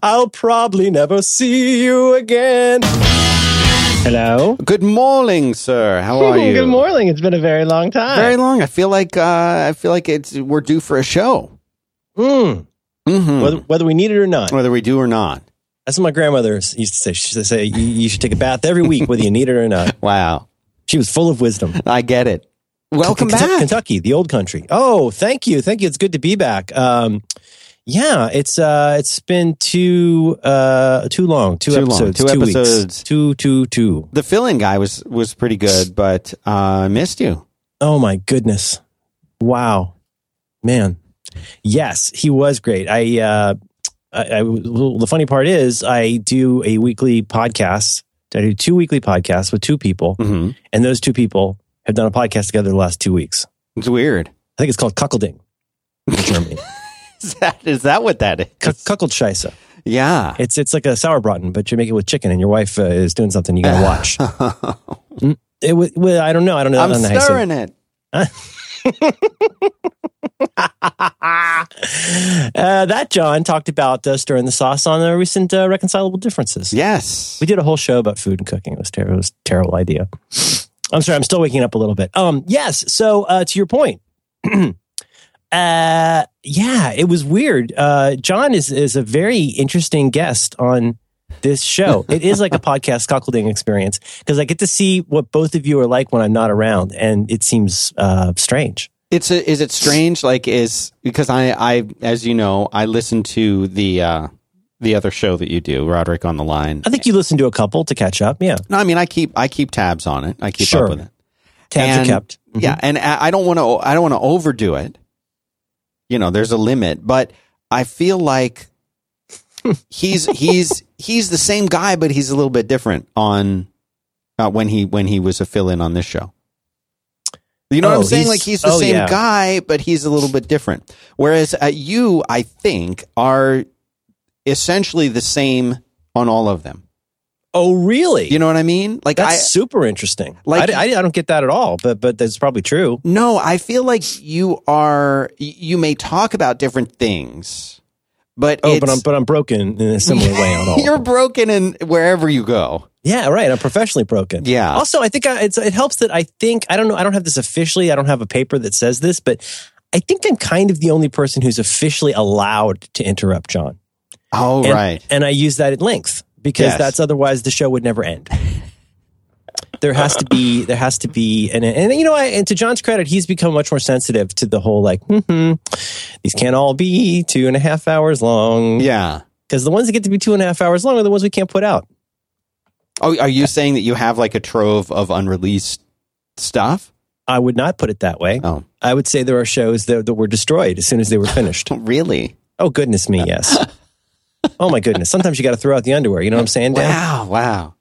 I'll probably never see you again. Hello. Good morning, sir. How are you? Good morning. It's been a very long time. Very long. I feel like uh, I feel like it's we're due for a show. Mm. Mhm. Whether, whether we need it or not. Whether we do or not. That's what my grandmother used to say. She used to say, you, you should take a bath every week, whether you need it or not. Wow. She was full of wisdom. I get it. Welcome Kentucky, back. Kentucky, the old country. Oh, thank you, thank you. It's good to be back. Um, yeah, it's uh, it's been too uh, too long. Two Too long. episodes. Two weeks. episodes. Two, two, two. The fill-in guy was was pretty good, but uh, I missed you. Oh my goodness! Wow, man. Yes, he was great. I, uh, I, I the funny part is, I do a weekly podcast. I do two weekly podcasts with two people, hmm and those two people have done a podcast together the last two weeks. It's weird. I think it's called cuckolding in Germany. Is that is that what that is? Kuck- Kuckelscheisse. Yeah. It's it's like a sauerbraten, but you make it with chicken, and your wife uh, is doing something you gotta watch. it was, well, I don't know. I don't know. I I'm don't know how stirring it. it. Uh, that John talked about uh, stirring the sauce on the recent uh, reconcilable differences. Yes. We did a whole show about food and cooking. It was, ter- it was a terrible idea. I'm sorry. I'm still waking up a little bit. Um, yes. So uh, to your point, uh, yeah, it was weird. Uh, John is is a very interesting guest on this show. it is like a podcast cockleding experience because I get to see what both of you are like when I'm not around, and it seems uh, strange. It's a, is it strange? Like is because I I as you know I listen to the uh, the other show that you do, Roderick on the line. I think you listen to a couple to catch up. Yeah, No, I mean I keep I keep tabs on it. I keep Sure. up with it. tabs And- are kept. Mhm. Yeah, and I don't want to I don't want to overdo it. You know, there's a limit, but I feel like he's he's he's the same guy, but he's a little bit different on uh, when he when he was a fill in on this show. You know what Oh, I'm saying? Like he's the oh, same yeah. guy, but he's a little bit different. Whereas uh, you, I think, are essentially the same on all of them. Oh, really? You know what I mean? Like That's I super interesting. Like- I, I, I don't get that at all, but but that's probably true. No, I feel like you are. You may talk about different things, but Oh, it's, but I'm but I'm broken in a similar way on all. you're broken in wherever you go. Yeah, right. I'm professionally broken. Yeah. Also, I think I, it's, it helps that I think I don't know. I don't have this officially. I don't have a paper that says this, but I think I'm kind of the only person who's officially allowed to interrupt John. Oh, and, right. And I use that at length because Yes. that's otherwise the show would never end. There has to be, there has to be, and and you know, I, and to John's credit, he's become much more sensitive to the whole like, mm-hmm, these can't all be two and a half hours long. Yeah. because the ones that get to be two and a half hours long are the ones we can't put out. Oh, are you saying that you have like a trove of unreleased stuff? I would not put it that way. Oh, I would say there are shows that, that were destroyed as soon as they were finished. really? oh goodness me, yes. oh my goodness. Sometimes you got to throw out the underwear. You know what I'm saying, Dan? Wow, wow.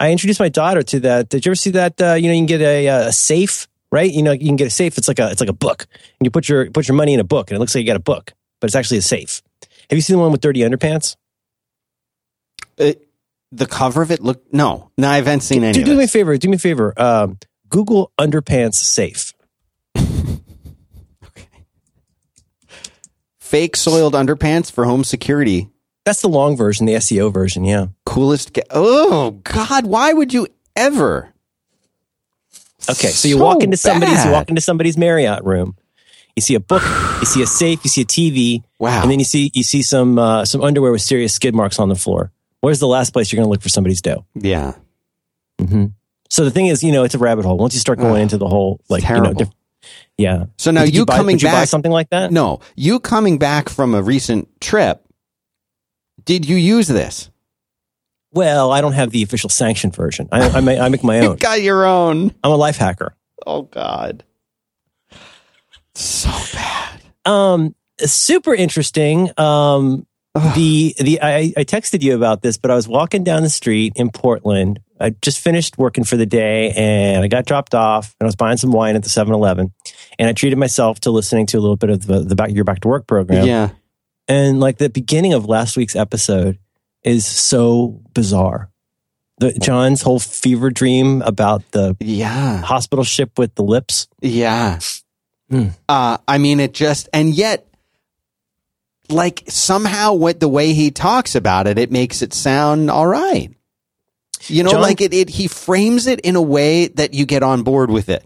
I introduced my daughter to that. Did you ever see that? Uh, you know, you can get a, a safe, right? You know, you can get a safe. It's like a it's like a book, and you put your put your money in a book, and it looks like you got a book, but it's actually a safe. Have you seen the one with dirty underpants? It, the cover of it look no, no, I haven't seen any Do, do me a favor. Do me a favor. Um, Google underpants safe. Okay. Fake soiled underpants for home security. That's the long version, the SEO version. Yeah. Coolest. Ga- oh God, why would you ever? Okay, so you So walk into somebody's you walk into somebody's Marriott room. You see a book, you see a safe, you see a TV, Wow. and then you see you see some uh, some underwear with serious skid marks on the floor. Where's the last place you're going to look for somebody's dough? yeah. Mm-hmm. So the thing is, you know, it's a rabbit hole. Once you start going Ugh, into the whole, like, you know, diff- yeah. So now you, coming you buy back something like that? No, you coming back from a recent trip. Did you use this? Well, I don't have the official sanctioned version. I, I, make, I make my You own. got your own. I'm a life hacker. Oh God. So bad. Um, super interesting. Um, Ugh. the the I, I texted you about this, but I was walking down the street in Portland. I just finished working for the day, and I got dropped off, and I was buying some wine at the 7-Eleven, and I treated myself to listening to a little bit of the, the back your back to work program. Yeah. And like the beginning of last week's episode is so bizarre. The, John's whole fever dream about the Yeah. hospital ship with the lips. Yeah. Hmm. Uh, I mean, it just, and yet, like somehow what the way he talks about it, it makes it sound all right. You know, John- like it, it, he frames it in a way that you get on board with it.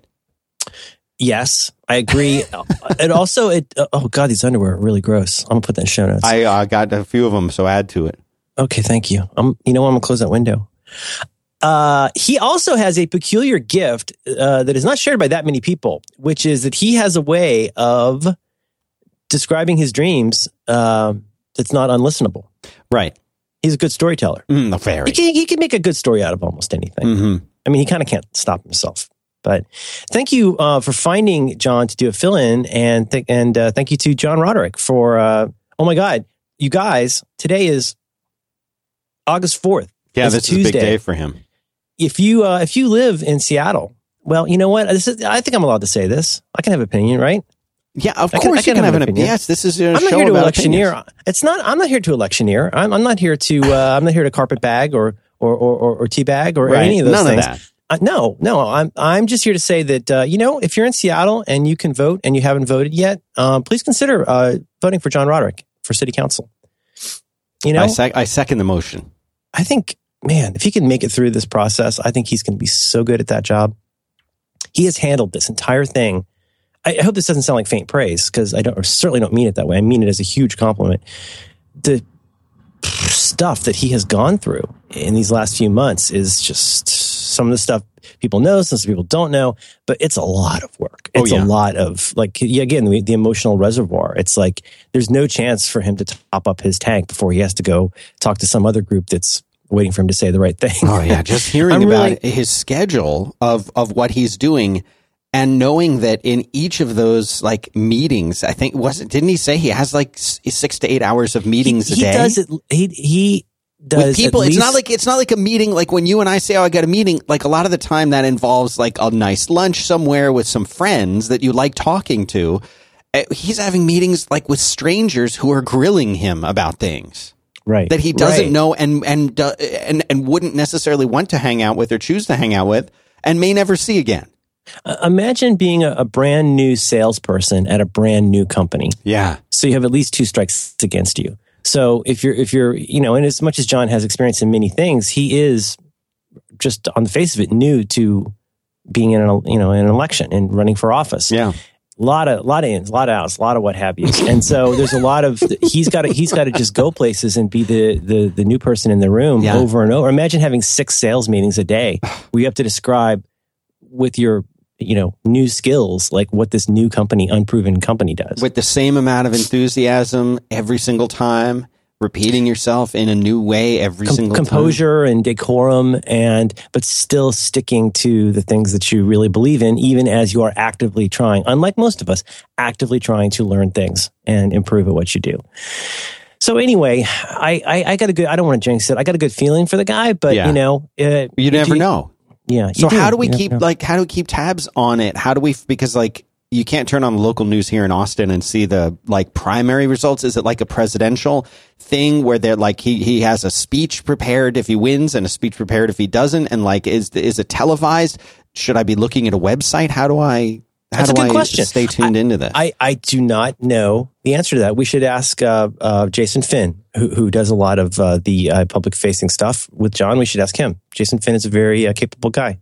Yes, I agree. it also, it oh god, these underwear are really gross. I'm gonna put that in show notes. I uh, got a few of them, so add to it. Okay, thank you. Um, you know what? I'm gonna close that window. Uh, he also has a peculiar gift uh, that is not shared by that many people, which is that he has a way of describing his dreams uh, that's not unlistenable. Right. He's a good storyteller. Mm, very. He can, he can make a good story out of almost anything. hmm I mean, he kind of can't stop himself. But thank you uh, for finding John to do a fill in, and th- and uh, thank you to John Roderick for. Uh, oh my God, you guys! Today is August fourth. Yeah, It's a this is a big day for him. If you uh, if you live in Seattle, well, you know what? This is, I think I'm allowed to say this. I can have opinion, right? Yeah, of I course I can you can have an opinion. Yes, this is a I'm show not here to about electioneer. opinions. It's not. I'm not here to electioneer. I'm, I'm not here to. Uh, I'm not here to carpet bag or or or, or, or teabag or Right. any of those None things. of that. Uh, no, no. I'm I'm just here to say that uh, you know if you're in Seattle and you can vote and you haven't voted yet, um, please consider uh, voting for John Roderick for City Council. You know, I, sec- I second the motion. I think, man, if he can make it through this process, I think he's going to be so good at that job. He has handled this entire thing. I, I hope this doesn't sound like faint praise because I don't, certainly don't mean it that way. I mean it as a huge compliment. The stuff that he has gone through in these last few months is just some of the stuff people know, some people don't know, but it's a lot of work. Oh, It's yeah. a lot of like, yeah, again, the, the emotional reservoir. It's like there's no chance for him to top up his tank before he has to go talk to some other group that's waiting for him to say the right thing. Oh yeah, just hearing about really- his schedule of of what he's doing and knowing that in each of those like meetings, I think wasn't didn't he say he has like 6 to 8 hours of meetings he, a he day? does it. He he does with people, at it's not like it's not like a meeting. Like when you and I say, "Oh, I got a meeting." Like a lot of the time, that involves like a nice lunch somewhere with some friends that you like talking to. Uh, He's having meetings like with strangers who are grilling him about things right that he doesn't right. know and and uh, and and wouldn't necessarily want to hang out with or choose to hang out with, and may never see again. Uh, imagine being a, a brand new salesperson at a brand new company. Yeah, So you have at least two strikes against you. So if you're if you're you know, and as much as John has experience in many things, he is just on the face of it new to being in an you know in an election and running for office. yeah. A lot of lot of ins, a lot of outs, a lot of what have you. And so there's a lot of he's got to he's got to just go places and be the the the new person in the room Yeah. over and over. Imagine having six sales meetings a day where you have to describe with your you know new skills like what this new company unproven company does. With the same amount of enthusiasm every single time, repeating yourself in a new way every Com- single time. composure and decorum and but still sticking to the things that you really believe in even as you are actively trying unlike most of us actively trying to learn things and improve at what you do so anyway i i, I got a good i don't want to jinx it i got a good feeling for the guy but Yeah. you know uh, You never do- know. Yeah So how do we keep like how do we keep tabs on it? How do we because like you can't turn on the local news here in Austin and see the like primary results. Is it like a presidential thing where they're like he he has a speech prepared if he wins and a speech prepared if he doesn't and like is is it televised? Should I be looking at a website? How do I That's a good I question. stay tuned into that. I, I do not know the answer to that. We should ask uh, uh, Jason Finn, who, who does a lot of uh, the uh, public facing stuff with John. We should ask him. Jason Finn is a very uh, capable guy.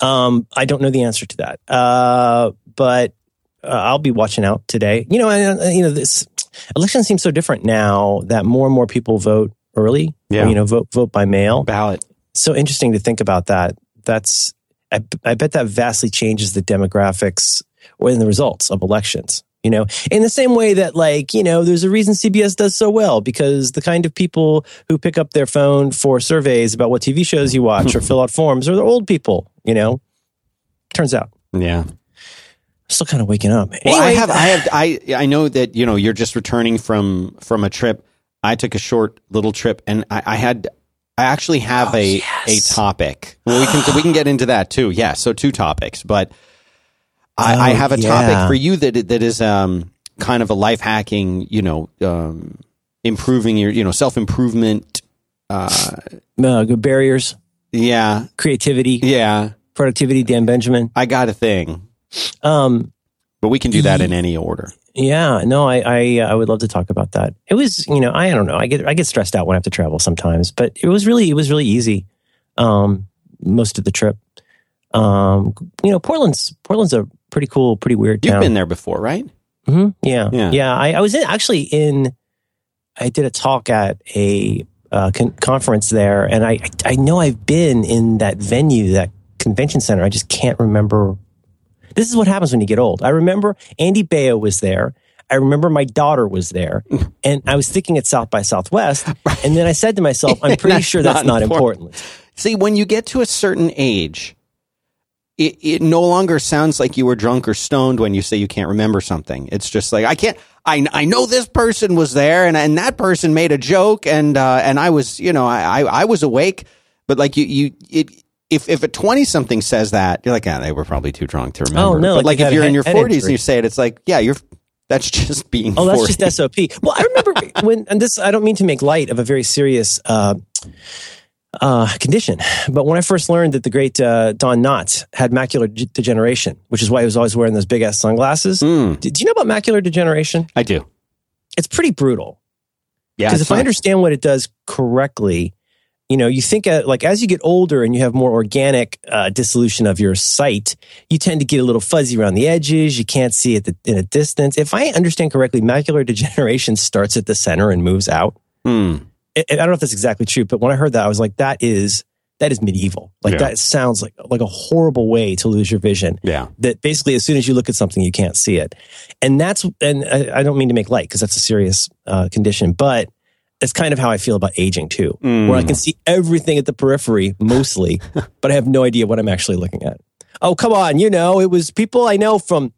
Um, I don't know the answer to that, uh, but uh, I'll be watching out today. You know, and, uh, you know, this election seems so different now that more and more people vote early. or, Yeah. you know, vote vote by mail Ballot. so interesting to think about that. That's I, I bet that vastly changes the demographics or in the results of elections. You know, in the same way that like you know, there's a reason CBS does so well because the kind of people who pick up their phone for surveys about what TV shows you watch or fill out forms are the old people. You know, turns out Yeah. I'm still kind of waking up. Well, I have, I have, I, I know that you know you're just returning from from a trip. I took a short little trip, and I, I had, I actually have Oh, a yes. a topic. Well, we can we can get into that too. Yeah, so two topics, but I, I Oh, have a yeah. topic for you that that is um kind of a life hacking, you know, um, improving your you know self improvement. Uh, uh, good barriers, yeah, creativity, yeah. productivity. Dan Benjamin. I got a thing, Um, but we can do that in any order. Yeah, no, I, I, I would love to talk about that. It was, you know, I don't know. I get, I get stressed out when I have to travel sometimes, but it was really, it was really easy. Um, most of the trip. Um, you know, Portland's, Portland's a pretty cool, pretty weird You've been there before, right? Mm-hmm. Yeah, Yeah. yeah, I, I was in, actually in. I did a talk at a uh, con- conference there, and I I know I've been in that venue, that convention center. I just can't remember. This is what happens when you get old. I remember Andy Baio was there. I remember my daughter was there, and I was thinking at South by Southwest, and then I said to myself, "I'm pretty That's sure that's not not important. important." See, when you get to a certain age, it, it no longer sounds like you were drunk or stoned when you say you can't remember something. It's just like, I can't, I, I know this person was there and, and that person made a joke and, uh, and I was, you know, I, I, I was awake, but like you, you, it, if, if a 20 something says that, you're like, ah, they were probably too drunk to remember. Oh, no, But like if you're in your 40s and you say it, it's like, yeah, you're, that's just being Oh, that's just SOP. Well, I remember when, and this, I don't mean to make light of a very serious uh, uh, condition, but when I first learned that the great uh, Don Knotts had macular d- degeneration, which is why he was always wearing those big ass sunglasses. Mm, Did you know about macular degeneration? I do. It's pretty brutal. Yeah. Because if I understand what it does correctly, you know, you think uh, like as you get older and you have more organic uh, dissolution of your sight, you tend to get a little fuzzy around the edges. You can't see at the in a distance. If I understand correctly, macular degeneration starts at the center and moves out. Hmm. I, I don't know if that's exactly true, but when I heard that, I was like, that is that is medieval. Like Yeah. that sounds like like a horrible way to lose your vision. Yeah. That basically, as soon as you look at something, you can't see it, and that's and I, I don't mean to make light because that's a serious uh, condition, but it's kind of how I feel about aging too, Mm. where I can see everything at the periphery mostly, but I have no idea what I'm actually looking at. Oh, come on, you know, it was people I know from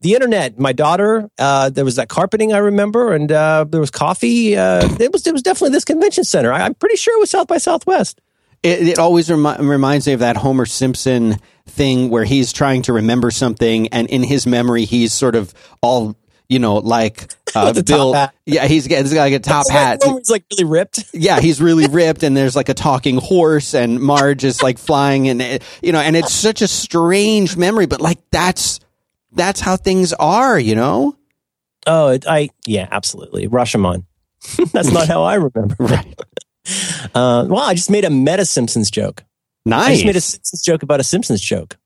the internet. My daughter, uh, there was that carpeting I remember, and uh, there was coffee. Uh, it was it was definitely this convention center. I, I'm pretty sure it was South by Southwest. It, it always remi- reminds me of that Homer Simpson thing where he's trying to remember something, and in his memory, he's sort of all you know, like uh, With the Bill. Yeah, he's got, he's got like a top hat. He's like really ripped. Yeah, he's really ripped, and there's like a talking horse, and Marge is like flying, and it, you know, and it's such a strange memory, but like that's that's how things are, you know. Oh, it, I yeah, absolutely. Rashomon. That's not how I remember. Right. Uh, well, I just made a meta Simpsons joke. I Nice. just made a Simpsons joke about a Simpsons joke.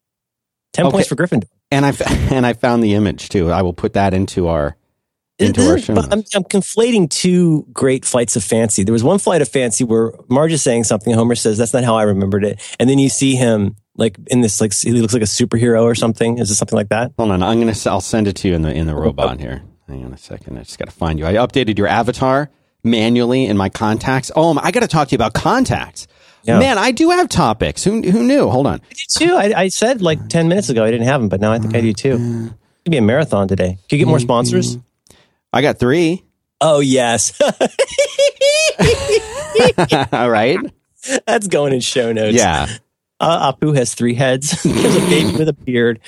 Ten Okay. points for Gryffindor. And I and I found the image too. I will put that into our into our mm-hmm. show. But I'm. I'm conflating two great flights of fancy. There was one flight of fancy where Marge is saying something, Homer says, "That's not how I remembered it," and then you see him like in this like he looks like a superhero or something. Is it something like that? Hold on, I'm gonna. I'll send it to you in the in the oh, robot oh. here. Hang on a second. I just got to find you. I updated your avatar manually in my contacts. Oh, um, I got to talk to you about contacts. Yeah. Man, I do have topics. Who who knew? Hold on. I did too. I, I said like ten minutes ago I didn't have them, but now I think I do too. It'd be a marathon today. Can you get more sponsors? I got three. Oh yes, All right. that's going in show notes. Yeah. uh, Apu has three heads. There's a baby with a beard,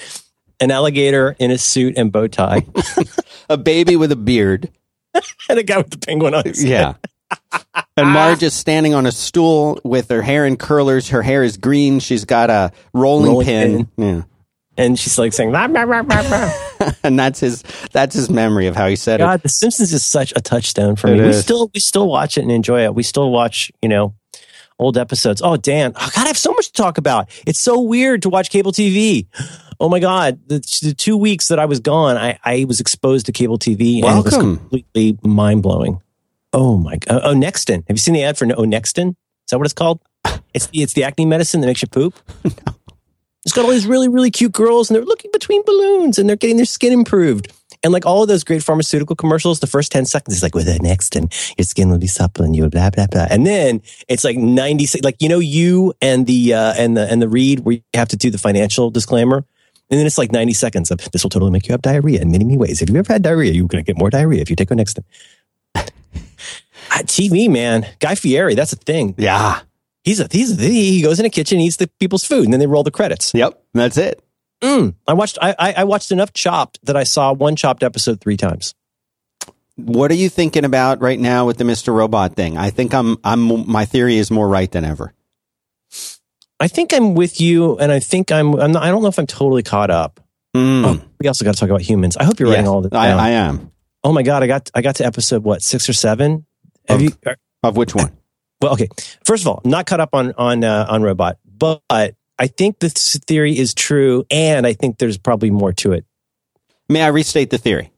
an alligator in a suit and bow tie, A baby with a beard. and a guy with the penguin on his head. And ah. Marge is standing on a stool with her hair in curlers. Her hair is green. She's got a rolling, Rolling pin. Yeah. And she's like saying, "Rah, rah, rah, rah, rah." And that's his that's his memory of how he said it. God, The Simpsons is such a touchstone for It me. We still we still watch it and enjoy it. We still watch, you know, old episodes. Oh, Dan, oh, God, I have so much to talk about. It's so weird to watch cable TV. Oh my God, the, the two weeks that I was gone, I, I was exposed to cable TV and it was completely mind blowing. Oh my God, oh Nextin. Have you seen the ad for Oh Nextin? Is that what it's called? It's the, it's the acne medicine that makes you poop. It's got all these really, really cute girls and they're looking between balloons and they're getting their skin improved. And like all of those great pharmaceutical commercials, the first 10 seconds is like, with the next and your skin will be supple and you would blah, blah, blah. And then it's like 90, like, you know, you and the, uh, and the, and the read where you have to do the financial disclaimer. And then it's like 90 seconds of this will totally make you have diarrhea in many, many ways. If you ever had diarrhea, you're going to get more diarrhea if you take Onexton. TV, man. Guy Fieri, that's a thing. Yeah. He's a, he's a, he goes in a kitchen, eats the people's food, and then they roll the credits. Yep. That's it. Mm. I watched I, I watched enough Chopped that I saw one Chopped episode three times. What are you thinking about right now with the Mr. Robot thing? I think I'm I'm my theory is more right than ever. I think I'm with you, and I think I'm I'm not, I don't know if I'm totally caught up. Mm. Oh, we also got to talk about humans. I hope you're writing all this I. I am. oh my god, I got I got to episode what six or seven. Have Of- you? uh, Of which one? Well, okay. First of all, I'm not caught up on on uh, on robot, but I think this theory is true, and I think there's probably more to it. May I restate the theory?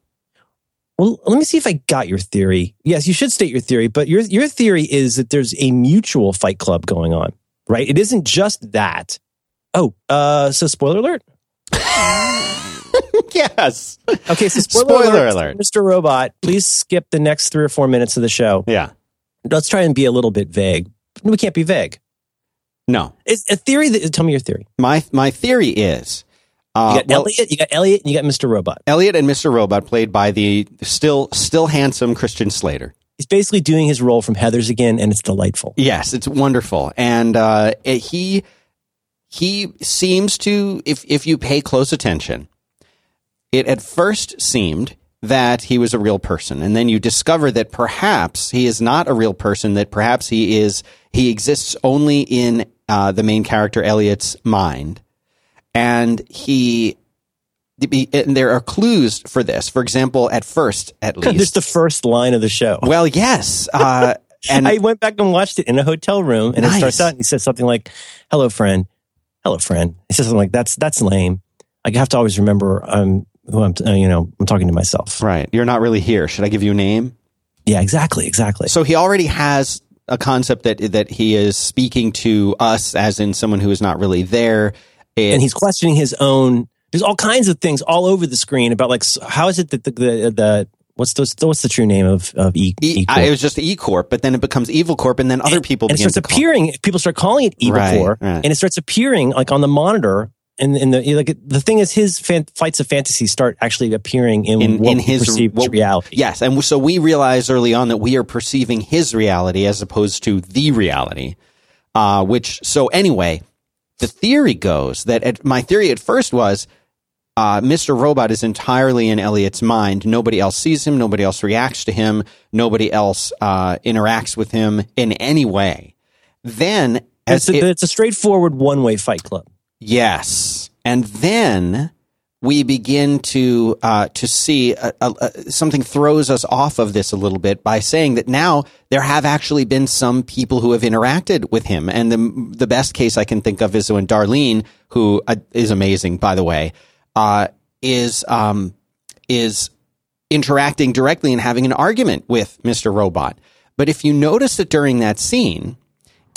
Well, let me see if I got your theory. Yes, you should state your theory, but your your theory is that there's a mutual fight club going on, right? It isn't just that. Oh, uh, so spoiler alert. yes. Okay, so spoiler, Spoiler alert, alert. Mr. Robot. Please skip the next three or four minutes of the show. Yeah. Let's try and be a little bit vague. We can't be vague. No. It's a theory that. Tell me your theory. My my theory is You uh, got well, Elliot. You got Elliot. And you got Mr. Robot. Elliot and Mr. Robot, played by the still still handsome Christian Slater. He's basically doing his role from Heathers again, and it's delightful. Yes, it's wonderful, and uh, it- he he seems to, if if you pay close attention, it at first seemed that he was a real person, and then you discover that perhaps he is not a real person. That perhaps he is he exists only in uh, the main character Elliot's mind, and he. And there are clues for this. For example, at first, at least. There's the first line of the show. well, yes, uh, and I went back and watched it in a hotel room, and Nice. it starts out. And he says something like, "Hello, friend. Hello, friend." He says something like, "That's that's lame." I have to always remember I'm who I'm. Uh, you know, I'm talking to myself. Right. You're not really here. Should I give you a name? Yeah, exactly, exactly. So he already has a concept that that he is speaking to us as in someone who is not really there. It- and he's questioning his own. There's all kinds of things all over the screen about like how is it that the the, the what's the what's the true name of of E? E- E- I- it was just E Corp, but then it becomes Evil Corp, and then other people and it starts to call- appearing. People start calling it Evil Right, Core, right. and it starts appearing like on the monitor. And, and the like the thing is, his fan, fights of fantasy start actually appearing in, In- what in his- perceive as what- reality. Yes, and so we realize early on that we are perceiving his reality as opposed to the reality. Uh, which so anyway, the theory goes that at, my theory at first was uh, Mr. Robot is entirely in Elliot's mind. Nobody else sees him. Nobody else reacts to him. Nobody else uh, interacts with him in any way. Then, as It's a, it- it's a straightforward one way fight club. Yes, and then we begin to uh, to see uh uh uh something throws us off of this a little bit by saying that now there have actually been some people who have interacted with him, and the the best case I can think of is when Darlene, who uh, is amazing by the way, uh, is um, is interacting directly and having an argument with Mister Robot. But if you notice that during that scene,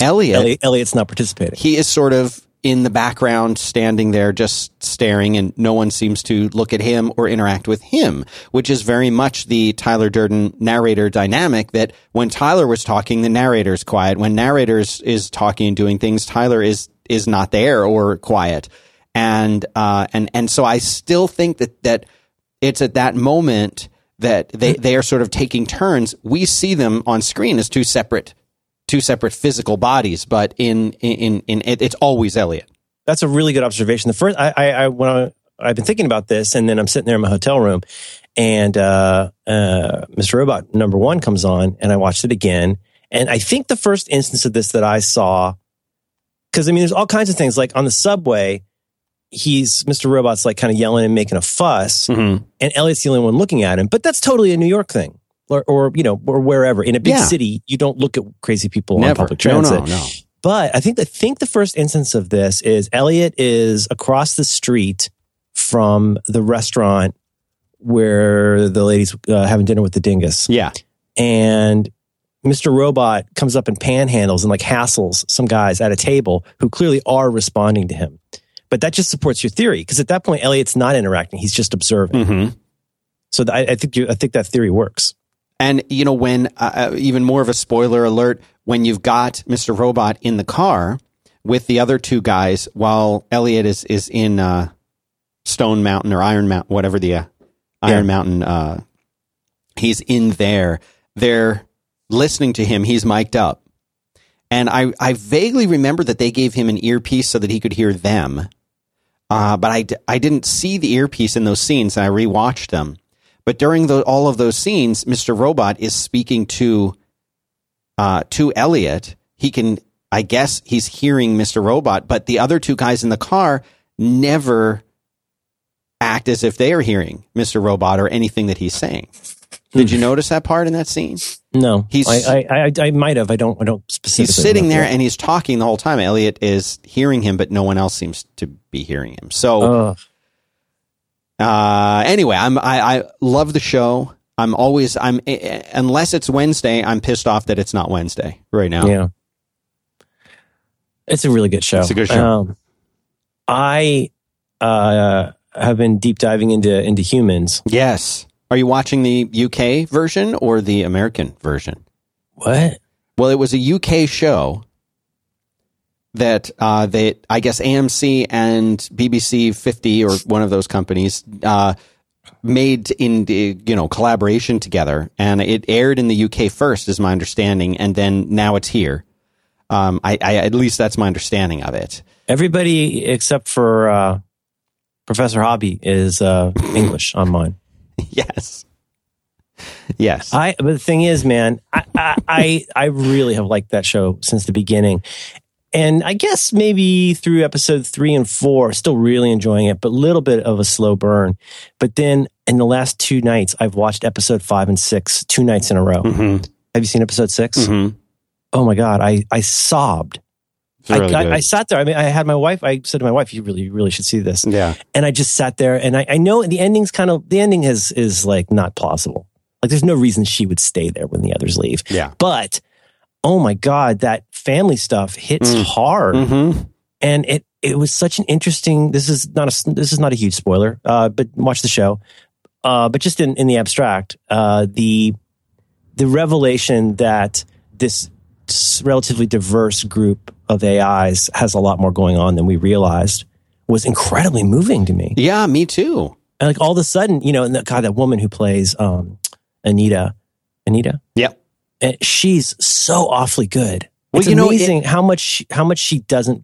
Elliot Elliot, Elliot's not participating. he is sort of in the background, standing there, just staring, and no one seems to look at him or interact with him, which is very much the Tyler Durden narrator dynamic that when Tyler was talking, the narrator's quiet. When narrators is talking and doing things, Tyler is, is not there or quiet. And, uh, and, and so I still think that, that it's at that moment that they, they are sort of taking turns. We see them on screen as two separate two separate physical bodies, but in in in it, it's always Elliot. That's a really good observation. The first, I, I, I when I, I've been thinking about this, and then I'm sitting there in my hotel room, and uh, uh, Mr. Robot number one comes on, and I watched it again, and I think the first instance of this that I saw, because I mean, there's all kinds of things like on the subway, he's Mr. Robot's like kind of yelling and making a fuss, Mm-hmm. and Elliot's the only one looking at him, but that's totally a New York thing. Or, or you know, or wherever in a big Yeah. city, you don't look at crazy people on public transit. no, no. no. But I think I think the first instance of this is Elliot is across the street from the restaurant where the ladies uh, having dinner with the dingus, Yeah, and Mr. Robot comes up and panhandles and like hassles some guys at a table who clearly are responding to him. But that just supports your theory because at that point Elliot's not interacting; he's just observing. hmm So I, I think you, I think that theory works. And you know when uh, uh, even more of a spoiler alert when you've got Mister Robot in the car with the other two guys while Elliot is is in uh, Stone Mountain or Iron Mountain, whatever the uh, Iron Yeah. Mountain. Uh, he's in there. They're listening to him. He's mic'd up. And I, I vaguely remember that they gave him an earpiece so that he could hear them. Uh, but I, d- I didn't see the earpiece in those scenes, and I rewatched them. But during the, all of those scenes, Mr. Robot is speaking to uh, to Elliot. He can, I guess, he's hearing Mr. Robot, but the other two guys in the car never act as if they are hearing Mr. Robot or anything that he's saying. Did you notice that part in that scene? No, He's- I I, I, I might have. I don't. I don't specifically. He's sitting there and he's talking the whole time. Elliot is hearing him, but no one else seems to be hearing him. So, Ugh. Uh, anyway, I'm I, I love the show. I'm always I'm eh, eh, unless it's Wednesday, I'm pissed off that it's not Wednesday right now. Yeah. It's a really good show. It's a good show. Um, I uh, have been deep diving into into humans. Yes. Are you watching the UK version or the American version? What? Well, it was a UK show that uh, they, I guess AMC and BBC 50 or one of those companies uh, made in the, you know collaboration together, and it aired in the UK first, is my understanding, and then now it's here. Um, I, I at least that's my understanding of it. Everybody except for uh, Professor Hobby is uh, English on mine. yes, yes. I but the thing is, man, I I I really have liked that show since the beginning. And I guess maybe through episode three and four, still really enjoying it, but a little bit of a slow burn. But then in the last two nights, I've watched episode five and six two nights in a row. hmm Have you seen episode 6 hmm Oh my God, I, I sobbed. Really I. I, I sat there. I mean, I had my wife, I said to my wife, you really, you really should see this. yeah. And I just sat there and I, I know the ending's kind of, the ending is, is like not plausible. Like there's no reason she would stay there when the others leave. Yeah. But oh my God, that family stuff hits Mm. hard. hmm And it, it was such an interesting, this is not a, this is not a huge spoiler, uh, but watch the show. Uh, but just in, in the abstract, uh, the, the revelation that this relatively diverse group of AIs has a lot more going on than we realized was incredibly moving to me. Yeah, me too. And like all of a sudden, you know, and that, God, that woman who plays um, Anita, Anita, Yep. And she's so awfully good. Well, it's you know, amazing how much how much she doesn't.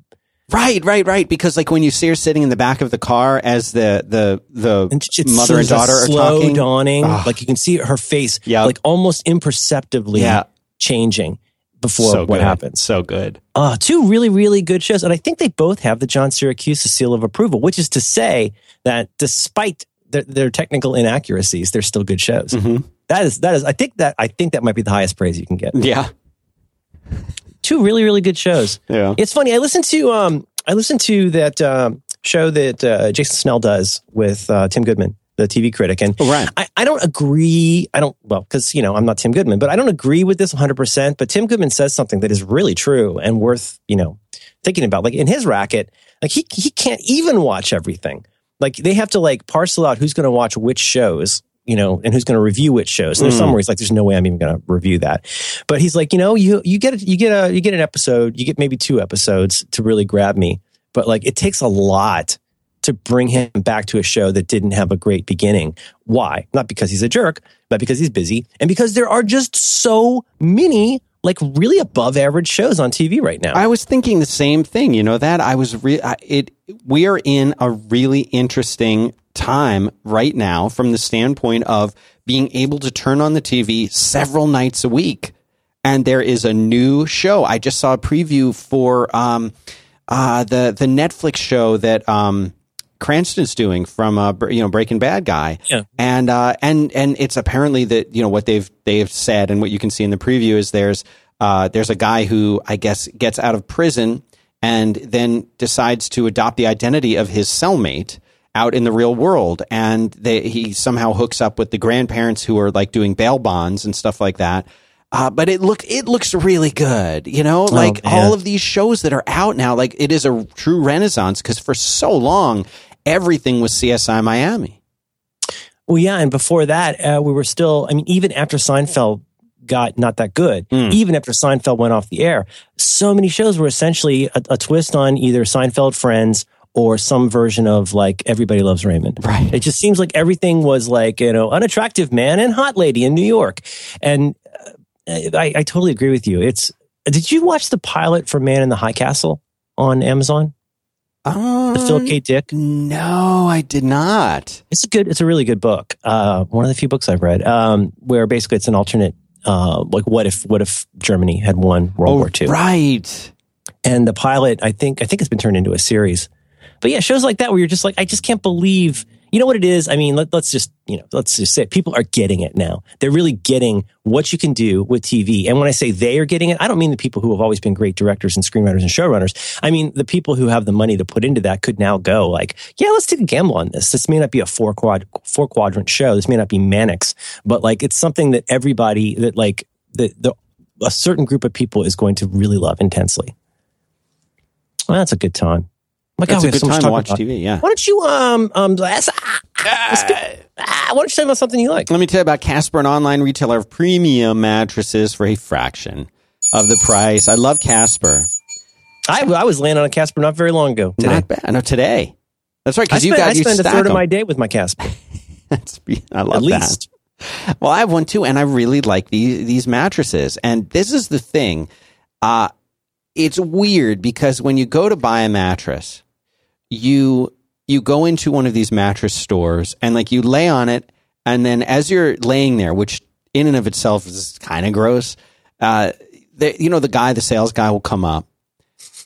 Right, right, right. Because like when you see her sitting in the back of the car as the the the And mother and daughter are talking. dawning. Ah. Like you can see her face, Yeah. like almost imperceptibly Yeah. changing before so what good. happens. So good. Uh, two really, really good shows. And I think they both have the John Siracusa seal of approval, which is to say that despite their, their technical inaccuracies, they're still good shows. Mhm. That is, that is, I think that, I think that might be the highest praise you can get. Yeah. Two really, really good shows. Yeah. It's funny. I listened to, um, I listened to that, um, show that, uh, Jason Snell does with, uh, Tim Goodman, the TV critic. And Oh, right. I, I don't agree. I don't, well, because, you know, I'm not Tim Goodman, but I don't agree with this 100%. But Tim Goodman says something that is really true and worth, you know, thinking about. Like in his racket, like he, he can't even watch everything. Like they have to like parcel out who's going to watch which shows, you know, and who's going to review which shows. And there's some Mm. where he's like, there's no way I'm even going to review that. But he's like, you know, you, you get, you get a, you get an episode, you get maybe two episodes to really grab me. But like it takes a lot to bring him back to a show that didn't have a great beginning. Why? Not because he's a jerk, but because he's busy and because there are just so many like really above average shows on TV right now. I was thinking the same thing. You know that I was re- I- it. We are in a really interesting time right now from the standpoint of being able to turn on the TV several nights a week, and there is a new show. I just saw a preview for um, uh, the the Netflix show that um, Cranston's doing from uh, you know Breaking Bad guy, Yeah. and uh, and and it's apparently that you know what they've they've said and what you can see in the preview is there's uh, there's a guy who I guess gets out of prison and then decides to adopt the identity of his cellmate out in the real world, and they, he somehow hooks up with the grandparents who are like doing bail bonds and stuff like that. Uh, but it look it looks really good, you know, like man. all of these shows that are out now. Like it is a true renaissance because for so long everything was CSI Miami. well, yeah, and before that, uh, we were still. I mean, even after Seinfeld got not that good, Mm. even after Seinfeld went off the air, so many shows were essentially a, a twist on either Seinfeld, Friends, or some version of like Everybody Loves Raymond. Right. It just seems like everything was like, you know, unattractive man and hot lady in New York. And uh, I, I totally agree with you. It's, did you watch the pilot for Man in the High Castle on Amazon? Um, The Philip K. Dick? No, I did not. It's a good, it's a really good book. Uh, one of the few books I've read, um, where basically it's an alternate, uh, like what if, what if Germany had won World War II? Oh, right. and the pilot i think i think it's been turned into a series but yeah shows like that where you're just like i just can't believe You know what it is? I mean, let, us just, you know, let's just say it. people are getting it now. They're really getting what you can do with TV. And when I say they are getting it, I don't mean the people who have always been great directors and screenwriters and showrunners. I mean, the people who have the money to put into that could now go like, yeah, let's take a gamble on this. This may not be a four quad, four quadrant show. This may not be Mannix, but like it's something that everybody that like the, the, a certain group of people is going to really love intensely. Well, that's a good time. My God, That's a good so time to watch about. TV. Yeah. Why don't you um um let's, ah, let's go, ah, why don't you tell me about something you like? Let me tell you about Casper, an online retailer of premium mattresses for a fraction of the price. I love Casper. I, I was laying on a Casper not very long ago. Today. Not bad. No, today. That's right. Because you got I you spend a third them. of my day with my Casper. That's I love At least. that. Well, I have one too, and I really like these these mattresses. And this is the thing. Uh, it's weird because when you go to buy a mattress, you you go into one of these mattress stores and like you lay on it and then as you're laying there which in and of itself is kind of gross uh, the, you know the guy the sales guy will come up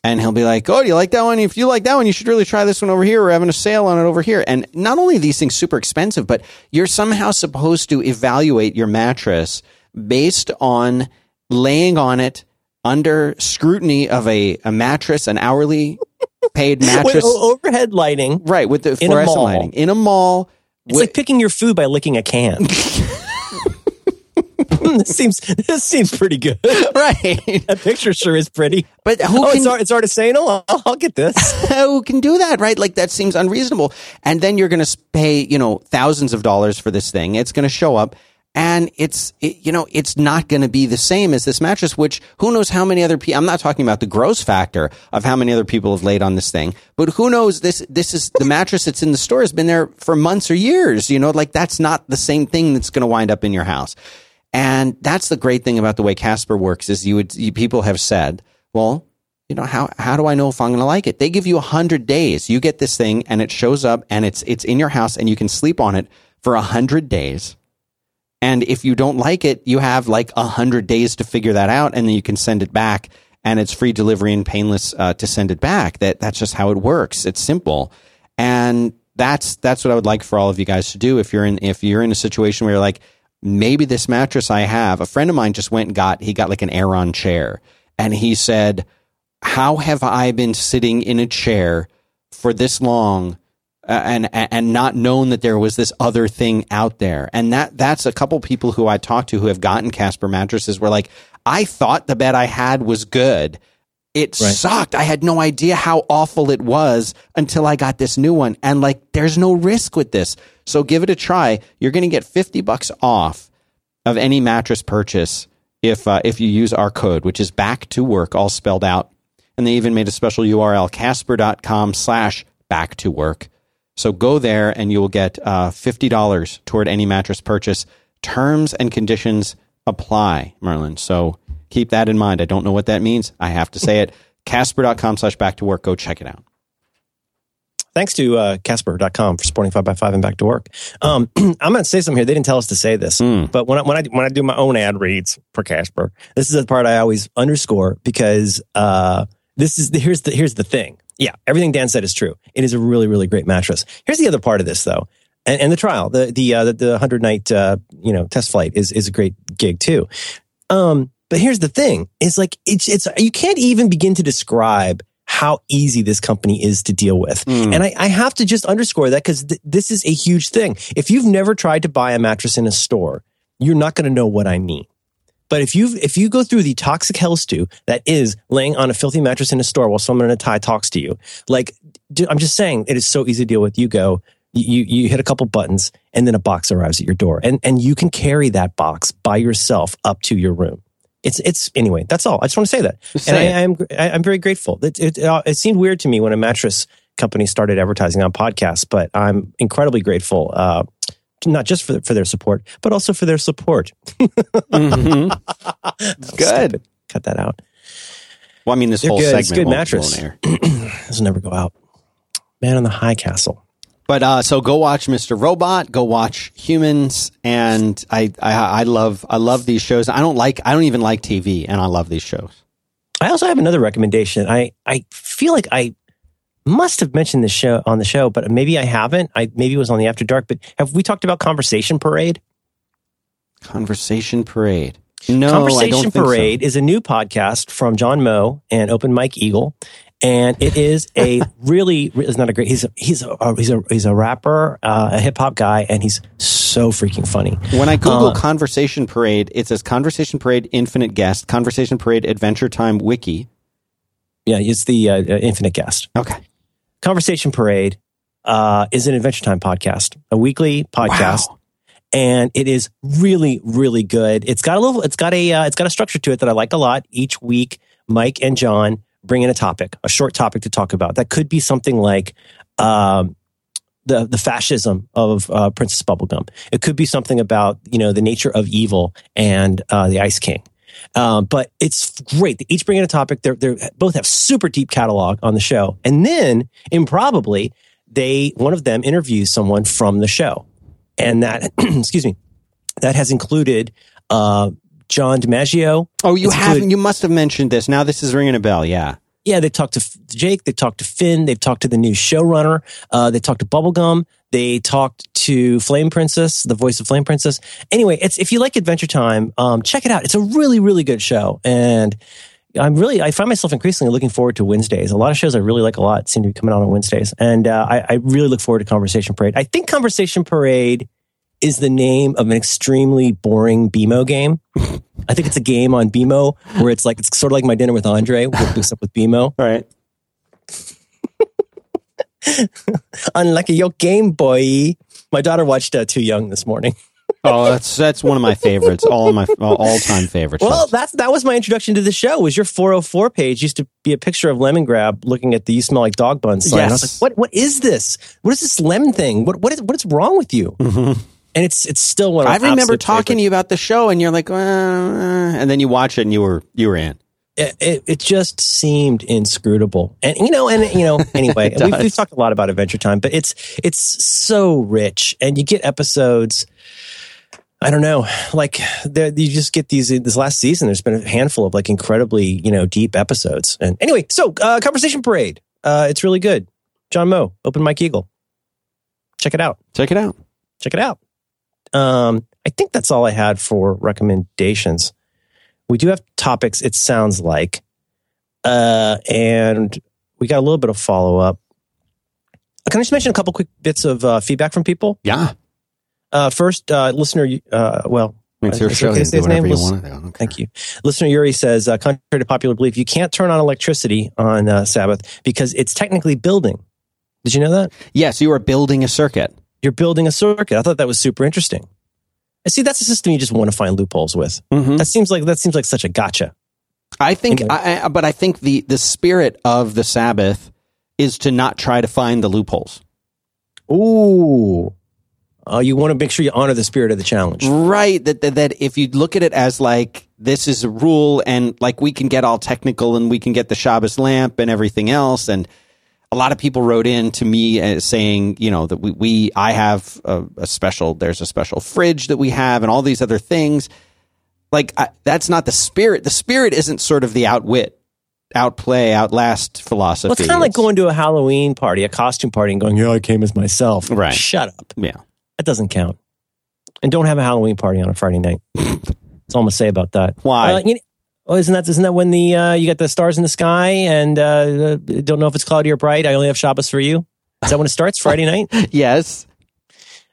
and he'll be like oh do you like that one? If you like that one you should really try this one over here. We're having a sale on it over here. And not only these things super expensive but you're somehow supposed to evaluate your mattress based on laying on it under scrutiny of a, a mattress an hourly paid mattress. With overhead lighting. Right, with the fluorescent lighting. In a mall. It's with, like picking your food by licking a can. this seems this seems pretty good, right? That picture sure is pretty. But who oh, can? It's, it's "Oh, I'll, I'll get this." who can do that, right? Like that seems unreasonable. And then you're going to pay, you know, thousands of dollars for this thing. It's going to show up, and it's it, you know it's not going to be the same as this mattress which who knows how many other people i'm not talking about the gross factor of how many other people have laid on this thing but who knows this this is the mattress that's in the store has been there for months or years you know like that's not the same thing that's going to wind up in your house and that's the great thing about the way casper works is you would you, people have said well you know how how do I know if I'm going to like it? They give you a hundred days. You get this thing, and it shows up, and it's it's in your house, and you can sleep on it for a hundred days and if you don't like it, you have like a hundred days to figure that out, and then you can send it back, and it's free delivery and painless uh, to send it back. That that's just how it works. It's simple, and that's that's what I would like for all of you guys to do. If you're in if you're in a situation where you're like, maybe this mattress I have, a friend of mine just went and got he got like an Aeron chair, and he said, "How have I been sitting in a chair for this long?" Uh, and and not known that there was this other thing out there. And that that's a couple people who I talked to who have gotten Casper mattresses were like, I thought the bed I had was good. It right. sucked. I had no idea how awful it was until I got this new one. And like, there's no risk with this. So give it a try. You're going to get 50 bucks off of any mattress purchase if, uh, if you use our code, which is back to work, all spelled out. And they even made a special URL, casper.com slash back to work. So go there and you will get uh, $50 toward any mattress purchase. Terms and conditions apply, Merlin. So keep that in mind. I don't know what that means. I have to say it. Casper.com slash back to work. Go check it out. Thanks to uh, Casper.com for supporting 5 by 5 and back to work. Um, I'm going to say something here. They didn't tell us to say this, mm. but when I, when, I, when I do my own ad reads for Casper, this is the part I always underscore because uh, this is the, here's the here's the thing. Yeah, everything Dan said is true. It is a really, really great mattress. Here's the other part of this, though, and, and the trial, the the uh, the, the hundred night uh, you know test flight is is a great gig too. Um, but here's the thing: is like it's it's you can't even begin to describe how easy this company is to deal with. Mm. And I, I, have to just underscore that because th- this is a huge thing. If you've never tried to buy a mattress in a store, you're not going to know what I mean. But if you if you go through the toxic hell stew that is laying on a filthy mattress in a store while someone in a tie talks to you, like I'm just saying, it is so easy to deal with. You go, you you hit a couple buttons, and then a box arrives at your door, and and you can carry that box by yourself up to your room. It's it's anyway. That's all. I just want to say that, and I, I'm I'm very grateful. It, it it seemed weird to me when a mattress company started advertising on podcasts, but I'm incredibly grateful. Uh, not just for, for their support, but also for their support. mm-hmm. Good. Cut that out. Well, I mean, this They're whole good. segment it's good mattress. this will never go out. Man on the High Castle. But uh, so go watch Mr. Robot, go watch Humans, and I, I I love I love these shows. I don't like I don't even like TV, and I love these shows. I also have another recommendation. I I feel like I must have mentioned this show on the show, but maybe I haven't. I maybe it was on the After Dark. But have we talked about Conversation Parade? Conversation Parade. No, Conversation so. Parade is a new podcast from John Moe and Open Mike Eagle, and it is a really it's not a great. He's a, he's a he's a he's a rapper, uh, a hip hop guy, and he's so freaking funny. When I Google Uh, Conversation Parade, it says Conversation Parade Infinite Guest, Conversation Parade Adventure Time Wiki. Yeah, it's the uh, uh, Infinite Guest. Okay. Conversation Parade uh, is an Adventure Time podcast, a weekly podcast. Wow. and it is really really good it's got a little it's got a uh, it's got a structure to it that i like a lot each week mike and john bring in a topic a short topic to talk about that could be something like um, the the fascism of uh, princess bubblegum it could be something about you know the nature of evil and uh, the ice king um, but it's great. They each bring in a topic. They're, they're both have super deep catalog on the show, and then improbably, they one of them interviews someone from the show, and that excuse me, that has included uh, John DiMaggio. Oh, you It's have good. you must have mentioned this. Now this is ringing a bell. Yeah. Yeah, they talked to Jake. They talked to Finn. They've talked to the new showrunner. Uh, they talked to Bubblegum. They talked to Flame Princess, the voice of Flame Princess. Anyway, it's if you like Adventure Time, um, check it out. It's a really, really good show, and I'm really I find myself increasingly looking forward to Wednesdays. A lot of shows I really like a lot seem to be coming out on Wednesdays, and uh, I, I really look forward to Conversation Parade. I think Conversation Parade is the name of an extremely boring BMO game. I think it's a game on BMO where it's like it's sort of like my dinner with Andre. Do with BMO. All right. Unlike your Game Boy. My daughter watched uh, Too Young this morning. Oh, that's that's one of my favorites. All of my all time favorites. Well, that's that was my introduction to the show. Was your 404 page used to be a picture of Lemongrab looking at the "You smell like dog buns" sign. And I was Yes. like, "What? What is this? What is this lemon thing? What? What is? What is wrong with you?" And it's it's still one. Of I remember talking to you about the show, and you're like, uh, uh, and then you watch it, and you were you were in. It, it, it just seemed inscrutable, and you know, and you know, anyway, we've, we've talked a lot about Adventure Time, but it's it's so rich, and you get episodes. I don't know, like you just get these. This last season, there's been a handful of like incredibly, you know, deep episodes. And anyway, so uh, Conversation Parade, uh, it's really good. John Moe, Open Mike Eagle, check it out. Check it out. Check it out. Um, I think that's all I had for recommendations. We do have topics, it sounds like. Uh, and we got a little bit of follow up. Can I just mention a couple quick bits of uh, feedback from people? Yeah. Uh, first, uh, listener, uh, well, It's your show. okay You to can say his name? whatever you Let's- want. I. Thank you. Listener Yuri says, uh, contrary to popular belief, you can't turn on electricity on uh, Sabbath because it's technically building. Did you know that? Yes, you are building a circuit. You're building a circuit. I thought that was super interesting. I see that's a system you just want to find loopholes with. Mm-hmm. That seems like that seems like such a gotcha. I think, Anyway. I, I, but I think the the spirit of the Sabbath is to not try to find the loopholes. Ooh. Uh, you want to make sure you honor the spirit of the challenge. Right. That, that that if you look at it as like this is a rule and like we can get all technical and we can get the Shabbos lamp and everything else and a lot of people wrote in to me uh, saying, you know, that we, we I have a, a special there's a special fridge that we have and all these other things. Like I, that's not the spirit. The spirit isn't sort of the outwit, outplay, outlast philosophy. Well, it's kind of like going to a Halloween party, a costume party, and going, "Yeah, I came as myself." Right. Shut up. yeah. That doesn't count. And don't have a Halloween party on a Friday night. That's all I'm gonna say about that. Why? Uh, you know, oh, isn't that isn't that when the uh, you got the stars in the sky and uh, don't know if it's cloudy or bright? I only have Shabbos for you. Is that when it starts? Friday night. yes.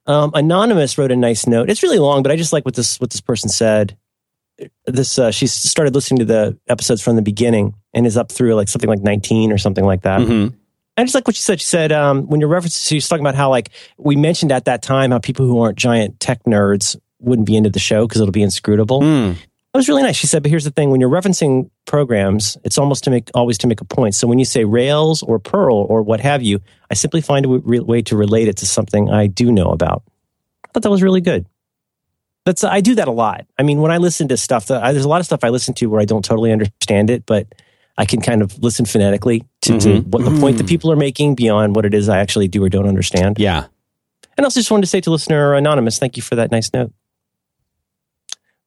Um, Anonymous wrote a nice note. It's really long, but I just like what this what this person said. This uh, she started listening to the episodes from the beginning and is up through like something like 19 or something like that. Mhm. I just like what she said. She said um, when you're referencing, she was talking about how like we mentioned at that time how people who aren't giant tech nerds wouldn't be into the show because it'll be inscrutable. Mm. That was really nice. She said, but here's the thing: when you're referencing programs, it's almost to make always to make a point. So when you say Rails or Perl or what have you, I simply find a w- re- way to relate it to something I do know about. I thought that was really good. That's I do that a lot. I mean, when I listen to stuff, that I, there's a lot of stuff I listen to where I don't totally understand it, but I can kind of listen phonetically to, to Mhm. what the point that people are making beyond what it is I actually do or don't understand. Yeah. And also just wanted to say to listener anonymous, thank you for that nice note.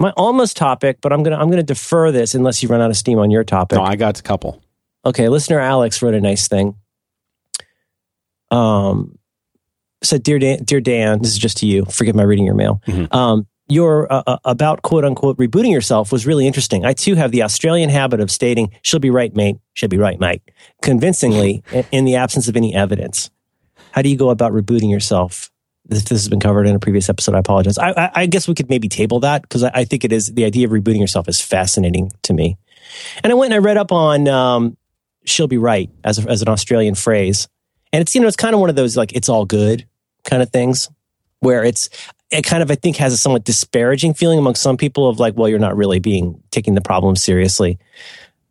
My almost topic, but I'm gonna I'm gonna defer this unless you run out of steam on your topic. No, I got a couple. Okay, listener Alex wrote a nice thing. um, said, "Dear Dan, dear Dan, this is just to you. Forgive my reading your mail. Um, your uh, uh, about quote unquote rebooting yourself was really interesting. I too have the Australian habit of stating, "She'll be right, mate. She'll be right, mate," convincingly in, in the absence of any evidence. How do you go about rebooting yourself? This, this has been covered in a previous episode. I apologize. I, I, I guess we could maybe table that because I, I think it is the idea of rebooting yourself is fascinating to me. And I went and I read up on um, "she'll be right" as a, as an Australian phrase, and it's you know it's kind of one of those like it's all good kind of things where it's it kind of I think has a somewhat disparaging feeling among some people of like well you're not really being taking the problem seriously.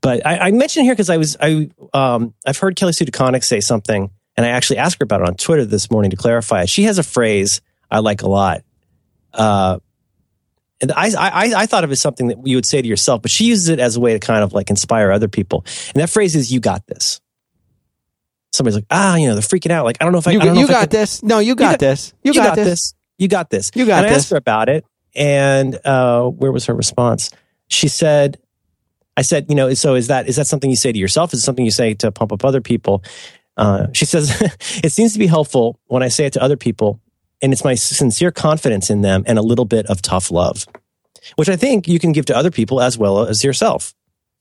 But I, I mentioned here because I was I um, I've heard Kelly Sue DeConnick say something, and I actually asked her about it on Twitter this morning to clarify it. She has a phrase I like a lot. Uh, and I, I, I thought of it as something that you would say to yourself, but she uses it as a way to kind of like inspire other people. And that phrase is, "You got this." Somebody's like, ah, you know, they're freaking out. Like, I don't know if I, You, I you I got could- this. No, you got, got- this. You, got, this. You got this. You got and I this. asked her about it, and uh, where was her response? She said, "I said, you know, so is that is that something you say to yourself? Is it something you say to pump up other people?" Uh, she says, "It seems to be helpful when I say it to other people, and it's my sincere confidence in them and a little bit of tough love, which I think you can give to other people as well as yourself.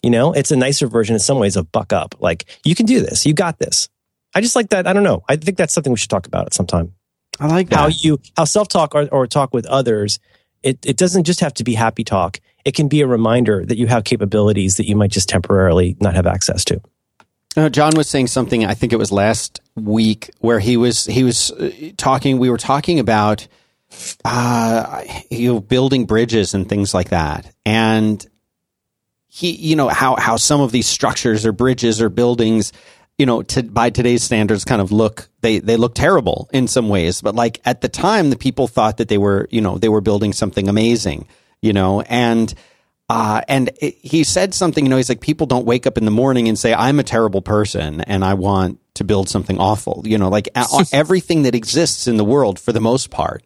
You know, it's a nicer version in some ways of buck up. Like you can do this. You got this." I just like that. I don't know. I think that's something we should talk about at some time I like that. how you how self talk or, or talk with others it, it doesn't just have to be happy talk it can be a reminder that you have capabilities that you might just temporarily not have access to Uh, John was saying something. I think it was last week where he was he was uh, talking. We were talking about uh, you know building bridges and things like that, and he you know how how some of these structures or bridges or buildings you know to, by today's standards kind of look they they look terrible in some ways but like at the time the people thought that they were you know they were building something amazing you know and uh, and it, he said something, you know, he's like, people don't wake up in the morning and say, I'm a terrible person and I want to build something awful. You know, like a- everything that exists in the world for the most part.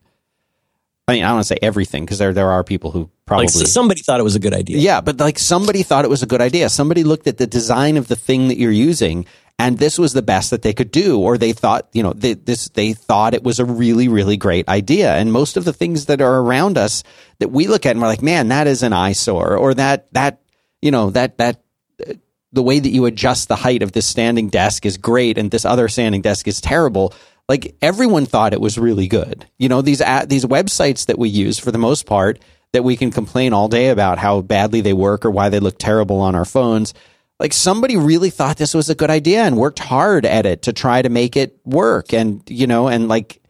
I mean, I don't want to say everything because there, there are people who probably. like s- somebody thought it was a good idea yeah, but like somebody thought it was a good idea. Somebody looked at the design of the thing that you're using and this was the best that they could do or they thought you know they, this they thought it was a really really great idea. And most of the things that are around us that we look at and we're like man that is an eyesore or that that you know that that uh, the way that you adjust the height of this standing desk is great and this other standing desk is terrible. Like everyone thought it was really good. You know these these websites that we use for the most part that we can complain all day about how badly they work or why they look terrible on our phones like somebody really thought this was a good idea and worked hard at it to try to make it work. And you know and like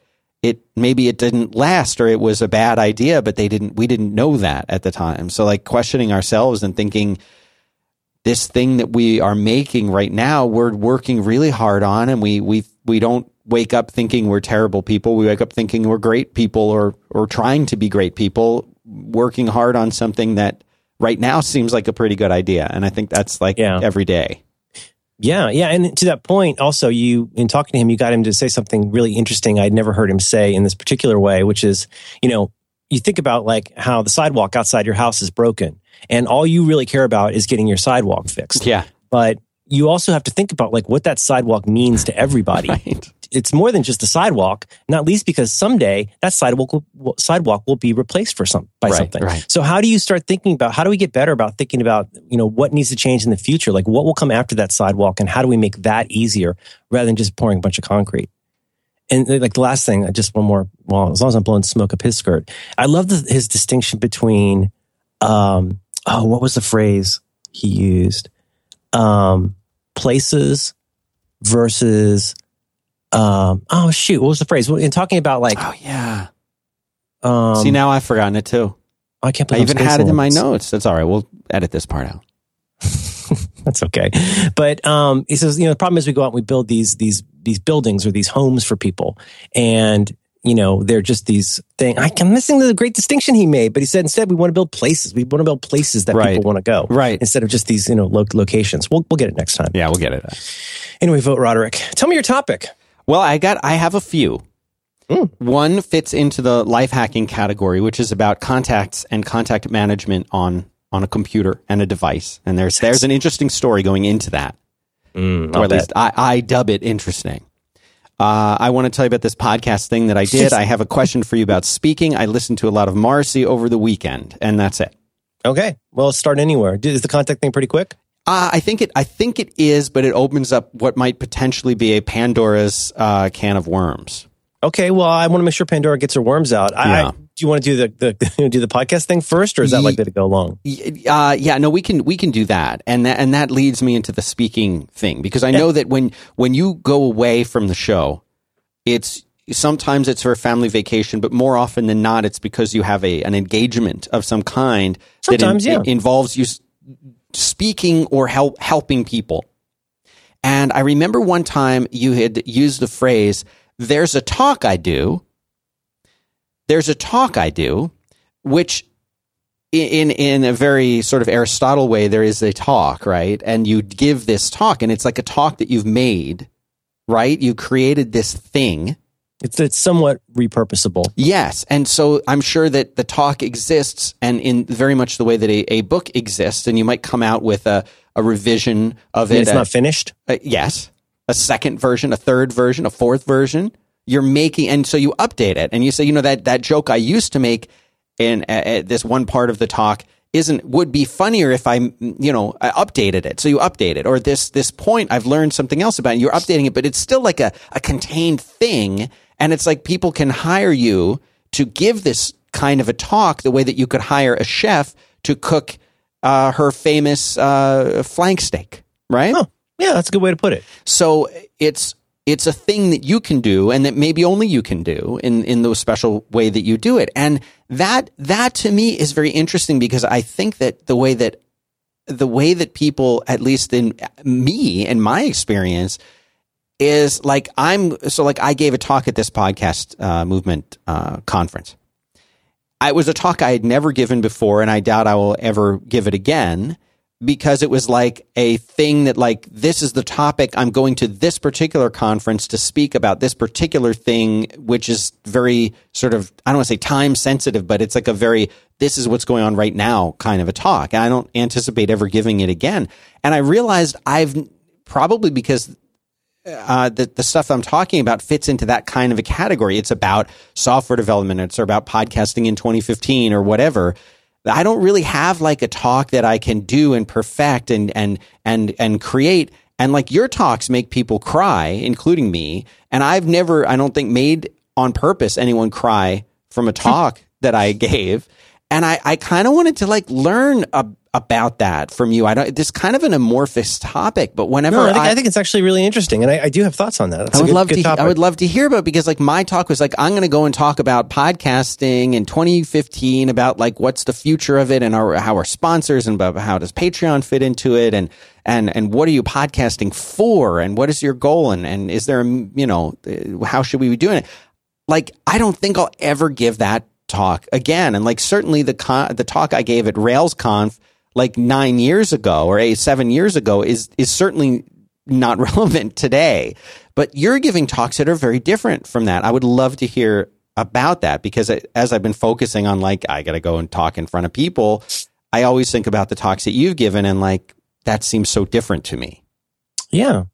it maybe it didn't last or it was a bad idea but they didn't we didn't know that at the time. So like questioning ourselves and thinking this thing that we are making right now we're working really hard on and we we we don't wake up thinking we're terrible people. We wake up thinking we're great people or or trying to be great people working hard on something that right now seems like a pretty good idea and i think that's like Yeah. every day Yeah, yeah, and to that point, also you in talking to him, you got him to say something really interesting. I'd never heard him say in this particular way, which is, you know, you think about like how the sidewalk outside your house is broken, and all you really care about is getting your sidewalk fixed. yeah But you also have to think about like what that sidewalk means to everybody. right It's more than just a sidewalk, not least because someday that sidewalk will, sidewalk will be replaced for some by Right, something. right. So how do you start thinking about how do we get better about thinking about you know what needs to change in the future? Like what will come after that sidewalk, and how do we make that easier rather than just pouring a bunch of concrete? And like the last thing, just one more. Well, as long as I'm blowing smoke up his skirt, I love the, his distinction between, um, oh, what was the phrase he used? Um, places versus, um, oh shoot, what was the phrase? In talking about like, oh yeah um, see now i've forgotten it too I can't i believe even I'm had it in my notes that's all right we'll edit this part out. That's okay. But um, he says, you know, the problem is we go out and we build these these these buildings or these homes for people, and you know they're just these things. I'm missing the great distinction he made, but he said instead we want to build places. We want to build places that Right. people want to go, right instead of just these you know lo- locations. We'll we'll get it next time. yeah we'll get it Anyway, vote Roderick. Tell me your topic. Well, I got I have a few. Mm. One fits into the life hacking category, which is about contacts and contact management on on a computer and a device. And there's there's an interesting story going into that. Mm, or at least I, I dub it interesting. Uh, I want to tell you about this podcast thing that I did. I have a question for you about speaking. I listened to a lot of Marcy over the weekend, and that's it. Okay. Well, start anywhere. Is the contact thing pretty quick? Uh, I think it. I think it is, but it opens up what might potentially be a Pandora's uh, can of worms. Okay. Well, I want to make sure Pandora gets her worms out. I, Yeah. I, do you want to do the, the do the podcast thing first, or is that likely to go long? Uh, yeah, no, we can we can do that, and that and that leads me into the speaking thing because I know that when when you go away from the show, it's sometimes it's for a family vacation, but more often than not, it's because you have a an engagement of some kind Sometimes, that yeah. involves you speaking or help helping people. And I remember one time you had used the phrase, "There's a talk I do." There's a talk I do, which in in a very sort of Aristotle way, there is a talk, right? And you give this talk, and it's like a talk that you've made, right? You created this thing. It's it's somewhat repurposable. Yes. And so I'm sure that the talk exists and in very much the way that a, a book exists, and you might come out with a, a revision of it. it's uh, not finished. uh, yes, a second version, a third version, a fourth version. You're making, and so you update it, and you say, you know, that that joke I used to make in uh, uh, this one part of the talk isn't would be funnier if I, you know, I updated it. So you update it, or this this point I've learned something else about. It. You're updating it, but it's still like a a contained thing, and it's like people can hire you to give this kind of a talk the way that you could hire a chef to cook uh, her famous uh, flank steak, right? Oh, yeah, that's a good way to put it. So it's it's a thing that you can do and that maybe only you can do in in the special way that you do it. And that that to me is very interesting because I think that the way that the way that people at least in me and my experience is like I'm so like I gave a talk at this podcast uh, movement uh, conference. It was a talk I had never given before, and I doubt I will ever give it again because it was like a thing that like this is the topic I'm going to this particular conference to speak about this particular thing which is very sort of I don't want to say time sensitive but it's like a very this is what's going on right now kind of a talk and I don't anticipate ever giving it again and I realized I've probably because uh, the, the stuff I'm talking about fits into that kind of a category. It's about software development. It's about podcasting in 2015 or whatever. I don't really have like a talk that I can do and perfect and, and, and, and create. And like your talks make people cry, including me. And I've never, I don't think made on purpose anyone cry from a talk that I gave. And I, I kind of wanted to like learn a, about that from you. I don't, this kind of an amorphous topic, but whenever No, I think, I, I think it's actually really interesting, and I, I do have thoughts on that. That's I would good- love good to. topic. I would love to hear about it because like my talk was like I'm going to go and talk about podcasting in 2015 about like what's the future of it and our, how our sponsors and about how does Patreon fit into it and and and what are you podcasting for and what is your goal and and is there a, you know how should we be doing it? Like I don't think I'll ever give that talk again and like certainly the con- the talk I gave at RailsConf like nine years ago or eight seven years ago is is certainly not relevant today. But you're giving talks that are very different from that. I would love to hear about that because I- as I've been focusing on like I got to go and talk in front of people, I always think about the talks that you've given and like that seems so different to me. Yeah.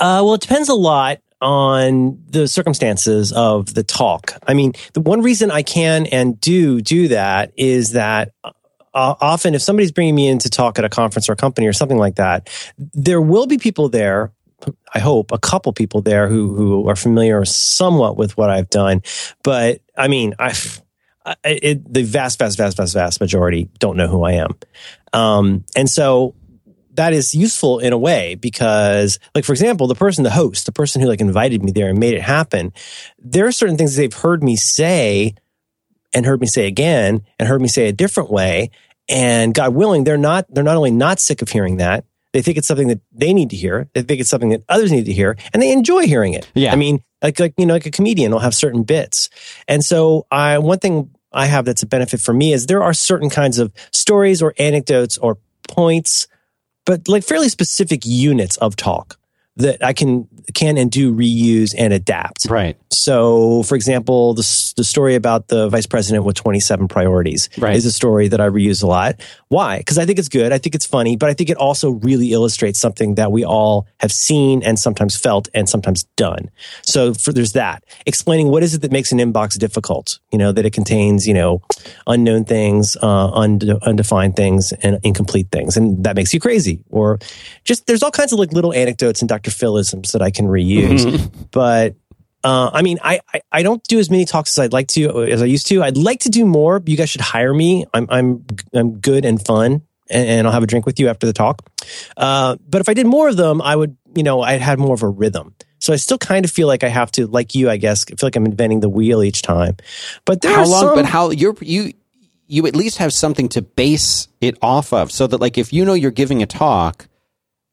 Uh, well, it depends a lot on the circumstances of the talk. I mean, the one reason I can and do do that is that uh, often if somebody's bringing me in to talk at a conference or a company or something like that, there will be people there. I hope a couple people there who who are familiar somewhat with what I've done, but I mean, I, I it, the vast, vast, vast, vast, vast majority don't know who I am, um, and so that is useful in a way because like for example the person the host the person who like invited me there and made it happen there are certain things they've heard me say and heard me say again and heard me say a different way. And god willing they're not they're not only not sick of hearing that they think it's something that they need to hear they think it's something that others need to hear and they enjoy hearing it. Yeah. i mean like like you know like a comedian will have certain bits. And so i one thing i have that's a benefit for me is there are certain kinds of stories or anecdotes or points but like fairly specific units of talk that I can can and do reuse and adapt. Right. So, for example, the, the story about the vice president with 27 priorities Right. is a story that I reuse a lot. Why? Because I think it's good. I think it's funny, but I think it also really illustrates something that we all have seen and sometimes felt and sometimes done. So for, there's that. Explaining what is it that makes an inbox difficult? You know, that it contains, you know, unknown things, uh, unde- undefined things and incomplete things. And that makes you crazy. Or just, there's all kinds of like little anecdotes and Dr. Philisms that I can reuse. But uh, I mean, I, I I don't do as many talks as I'd like to as I used to. I'd like to do more. You guys should hire me. I'm I'm I'm good and fun, and, and I'll have a drink with you after the talk. Uh, but if I did more of them, I would, you know, I'd had more of a rhythm. So I still kind of feel like I have to, like you, I guess, I feel like I'm inventing the wheel each time. But there how long? some, But how you're you you at least have something to base it off of, so that like if you know you're giving a talk,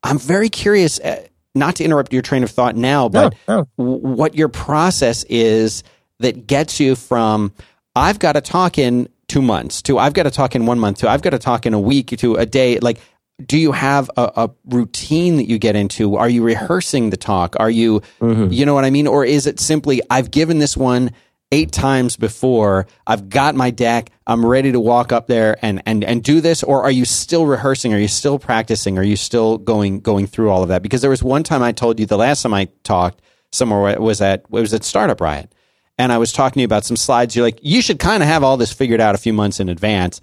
I'm very curious. Uh, not to interrupt your train of thought now, but no. w- what your process is that gets you from I've got to talk in two months to I've got to talk in one month to I've got to talk in a week to a day. Like, do you have a, a routine that you get into? Are you rehearsing the talk? Are you, mm-hmm. you know what I mean? Or is it simply I've given this one eight times before. I've got my deck. I'm ready to walk up there and, and, and do this. Or are you still rehearsing? Are you still practicing? Are you still going, going through all of that? Because there was one time I told you the last time I talked somewhere it was at, it was at Startup Riot. And I was talking to you about some slides. You're like, you should kind of have all this figured out a few months in advance.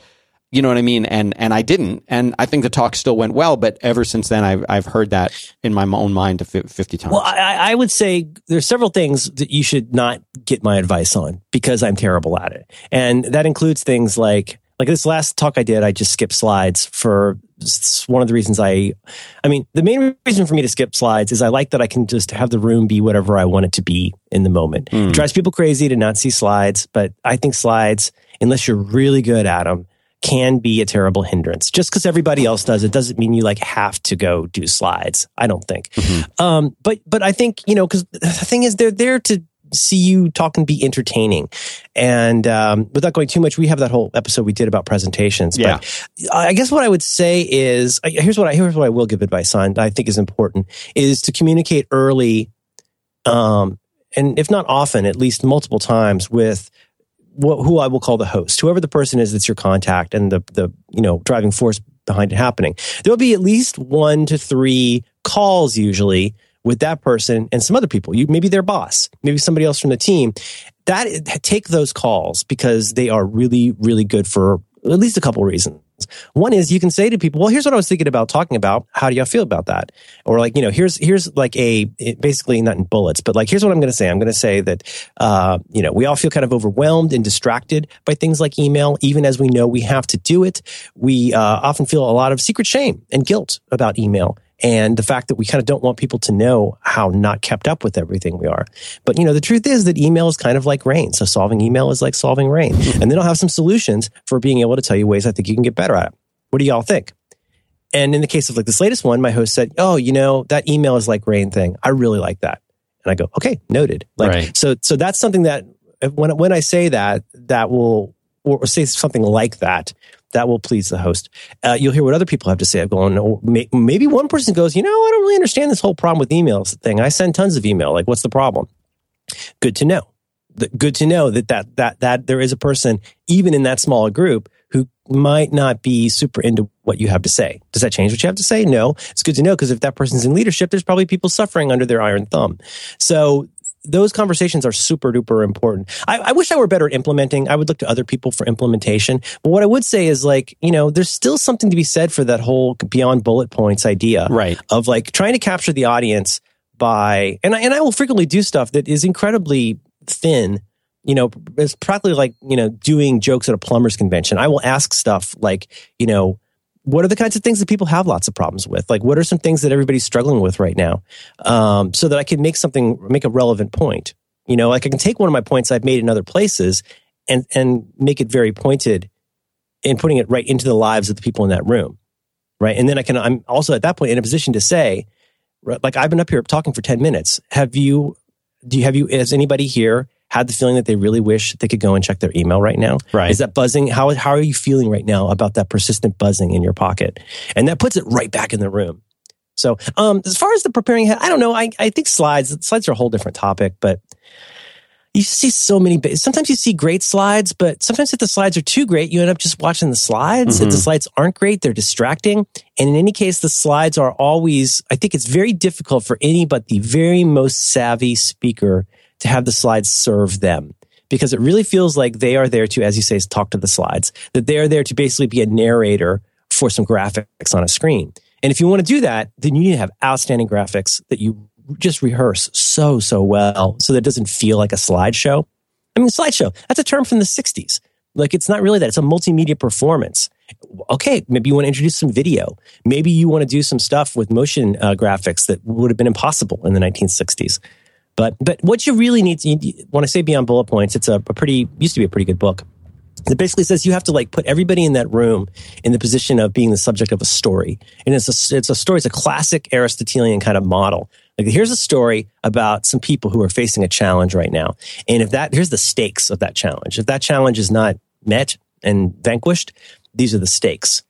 You know what I mean? And, and I didn't. And I think the talk still went well, but ever since then, I've, I've heard that in my own mind 50 times. Well, I, I would say there's several things that you should not get my advice on because I'm terrible at it, and that includes things like like this last talk I did. I just skipped slides for one of the reasons I, I mean, the main reason for me to skip slides is I like that I can just have the room be whatever I want it to be in the moment. It drives people crazy to not see slides, but I think slides, unless you're really good at them, can be a terrible hindrance. Just because everybody else does it doesn't mean you like have to go do slides. I don't think. Um, but but I think you know because the thing is they're there to see you talk and be entertaining. And um, without going too much, we have that whole episode we did about presentations. Yeah. But I guess what I would say is here's what I here's what I will give advice on. that I think is important is to communicate early, um, and if not often, at least multiple times with who I will call the host, whoever the person is that's your contact and the the you know driving force behind it happening. There will be at least one to three calls usually with that person and some other people. You maybe their boss, maybe somebody else from the team. That take those calls because they are really really good for at least a couple reasons. One is you can say to people, "Well, here's what I was thinking about talking about. How do y'all feel about that?" Or like, you know, here's here's like a basically not in bullets, but like here's what I'm going to say. I'm going to say that uh, you know we all feel kind of overwhelmed and distracted by things like email, even as we know we have to do it. We uh, often feel a lot of secret shame and guilt about email. And the fact that we kind of don't want people to know how not kept up with everything we are. But you know, the truth is that email is kind of like rain. So solving email is like solving rain. Hmm. And then I'll have some solutions for being able to tell you ways I think you can get better at it. What do y'all think? And in the case of like this latest one, my host said, "Oh, you know that email is like rain thing. I really like that." And I go, "Okay, noted." Like Right. so, so that's something that when when I say that, that will or say something like that, that will please the host. Uh, you'll hear what other people have to say. I'm going, maybe one person goes, "You know, I don't really understand this whole problem with emails thing. I send tons of email. Like, what's the problem?" Good to know. The- Good to know that that that that there is a person even in that small group who might not be super into what you have to say. Does that change what you have to say? No. It's good to know because if that person's in leadership, there's probably people suffering under their iron thumb. So those conversations are super duper important. I, I wish I were better at implementing. I would look to other people for implementation. But what I would say is like, you know, there's still something to be said for that whole beyond bullet points idea Right. of like trying to capture the audience by, and I, and I will frequently do stuff that is incredibly thin. You know, it's practically like, you know, doing jokes at a plumber's convention. I will ask stuff like, you know, what are the kinds of things that people have lots of problems with? Like, what are some things that everybody's struggling with right now? Um, so that I can make something, make a relevant point. You know, like I can take one of my points I've made in other places and, and make it very pointed and putting it right into the lives of the people in that room. Right. And then I can, I'm also at that point in a position to say, like I've been up here talking for 10 minutes. Have you, do you, have you, has anybody here had the feeling that they really wish they could go and check their email right now? Right. Is that buzzing? How, how are you feeling right now about that persistent buzzing in your pocket? And that puts it right back in the room. So, um, as far as the preparing, I don't know. I, I think slides, slides are a whole different topic, but you see so many, sometimes you see great slides, but sometimes if the slides are too great, you end up just watching the slides. Mm-hmm. If the mm-hmm. slides aren't great, they're distracting. And in any case, the slides are always, I think it's very difficult for any but the very most savvy speaker to have the slides serve them because it really feels like they are there to, as you say, talk to the slides, that they are there to basically be a narrator for some graphics on a screen. And if you want to do that, then you need to have outstanding graphics that you just rehearse so, so well so that it doesn't feel like a slideshow. I mean, slideshow, that's a term from the 60s. Like, it's not really that. It's a multimedia performance. Okay, maybe you want to introduce some video. Maybe you want to do some stuff with motion uh, graphics that would have been impossible in the 1960s. But, but what you really need to, when I say beyond bullet points, it's a, a pretty, used to be a pretty good book. It basically says you have to like put everybody in that room in the position of being the subject of a story. And it's a, it's a story, it's a classic Aristotelian kind of model. Like here's a story about some people who are facing a challenge right now. And if that, here's the stakes of that challenge. If that challenge is not met and vanquished, these are the stakes.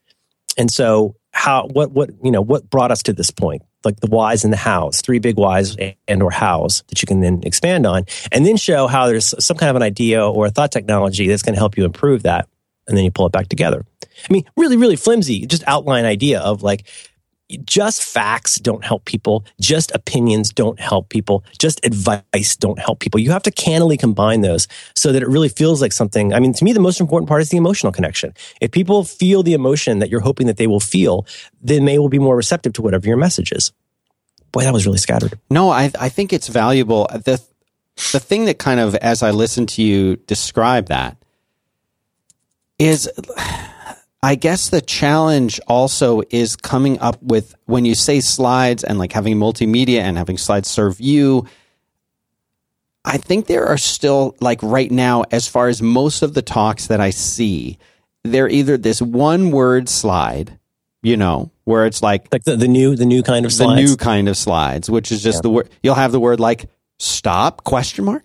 And so how, what, what, you know, what brought us to this point? Like the whys and the hows, three big whys and or hows that you can then expand on and then show how there's some kind of an idea or a thought technology that's going to help you improve that. And then you pull it back together. I mean, really, really flimsy, just outline idea of like, just facts don't help people. Just opinions don't help people. Just advice don't help people. You have to cannily combine those so that it really feels like something. I mean, to me, the most important part is the emotional connection. If people feel the emotion that you're hoping that they will feel, then they will be more receptive to whatever your message is. Boy, that was really scattered. No, I, I think it's valuable. The, the thing that kind of, as I listen to you describe that, is I guess the challenge also is coming up with when you say slides and like having multimedia and having slides serve you. I think there are still like right now, as far as most of the talks that I see, they're either this one word slide, you know, where it's like like the, the new the new kind of slides. the new kind of slides, which is just yeah. the word you'll have the word like stop question mark,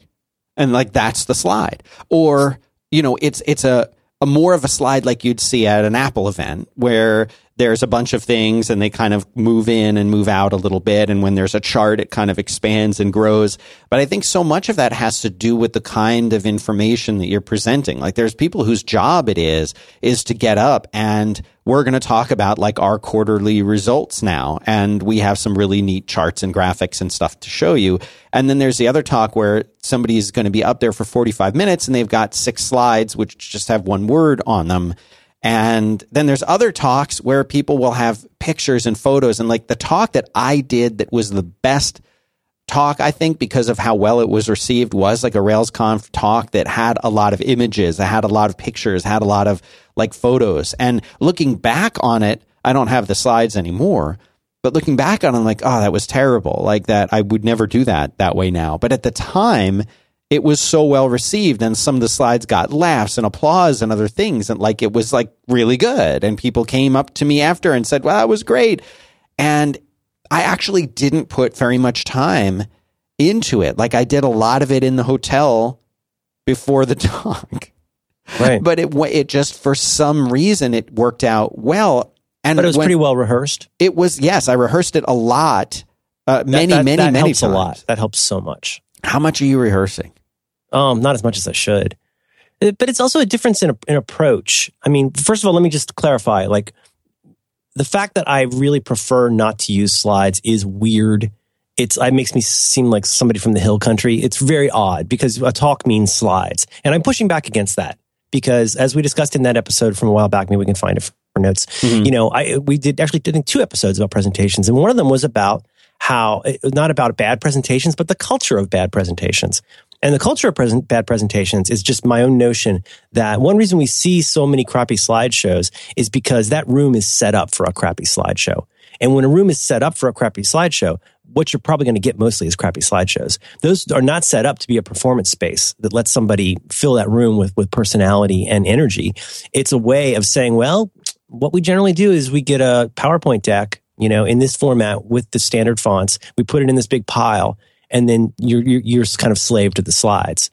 and like that's the slide, or you know, it's it's a a more of a slide like you'd see at an Apple event where there's a bunch of things and they kind of move in and move out a little bit. And when there's a chart, it kind of expands and grows. But I think so much of that has to do with the kind of information that you're presenting. Like there's people whose job it is, is to get up and we're going to talk about like our quarterly results now. And we have some really neat charts and graphics and stuff to show you. And then there's the other talk where somebody's going to be up there for 45 minutes and they've got six slides, which just have one word on them and then there's other talks where people will have pictures and photos. And like the talk that I did that was the best talk, I think, because of how well it was received, was like a RailsConf talk that had a lot of images, that had a lot of pictures, had a lot of like photos. And looking back on it, I don't have the slides anymore. But looking back on it, I'm like, oh, that was terrible. Like that, I would never do that that way now. But at the time, it was so well received and some of the slides got laughs and applause and other things and like it was like really good and people came up to me after and said well that was great and i actually didn't put very much time into it like i did a lot of it in the hotel before the talk right but it it just for some reason it worked out well and but it was pretty well rehearsed it was yes i rehearsed it a lot uh, many that, that, many that many helps times. a lot that helps so much how much are you rehearsing um, not as much as I should. Uh, but it's also a difference in, in approach. I mean, first of all, let me just clarify. Like, the fact that I really prefer not to use slides is weird. It's it makes me seem like somebody from the hill country. It's very odd because a talk means slides, and I'm pushing back against that because, as we discussed in that episode from a while back, maybe we can find it for notes. Mm-hmm. You know, I we did actually did two episodes about presentations, and one of them was about how not about bad presentations, but the culture of bad presentations. And the culture of present, bad presentations is just my own notion that one reason we see so many crappy slideshows is because that room is set up for a crappy slideshow. And when a room is set up for a crappy slideshow, what you're probably going to get mostly is crappy slideshows. Those are not set up to be a performance space that lets somebody fill that room with, with personality and energy. It's a way of saying, well, what we generally do is we get a PowerPoint deck, you know, in this format with the standard fonts. We put it in this big pile and then you're, you're, you're kind of slave to the slides.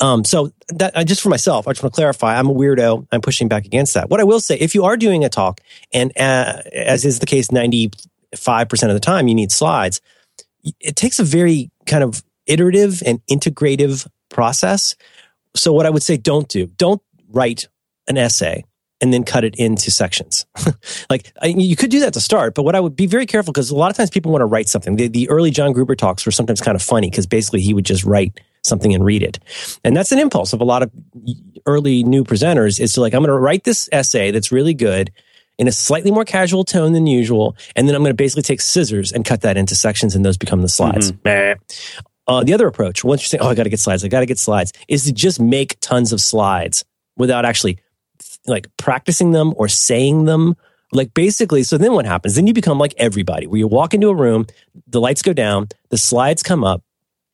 Um, so that just for myself, I just want to clarify. I'm a weirdo. I'm pushing back against that. What I will say, if you are doing a talk, and uh, as is the case, 90 5% of the time you need slides. It takes a very kind of iterative and integrative process. So what I would say don't do, don't write an essay and then cut it into sections. like I, you could do that to start, but what I would be very careful because a lot of times people want to write something. The, the early John Gruber talks were sometimes kind of funny because basically he would just write something and read it. And that's an impulse of a lot of early new presenters is to like, I'm going to write this essay that's really good in a slightly more casual tone than usual. And then I'm going to basically take scissors and cut that into sections and those become the slides. Mm-hmm. Uh, the other approach, once you're saying, oh, I got to get slides, I got to get slides, is to just make tons of slides without actually like practicing them or saying them. Like basically, so then what happens? Then you become like everybody, where you walk into a room, the lights go down, the slides come up,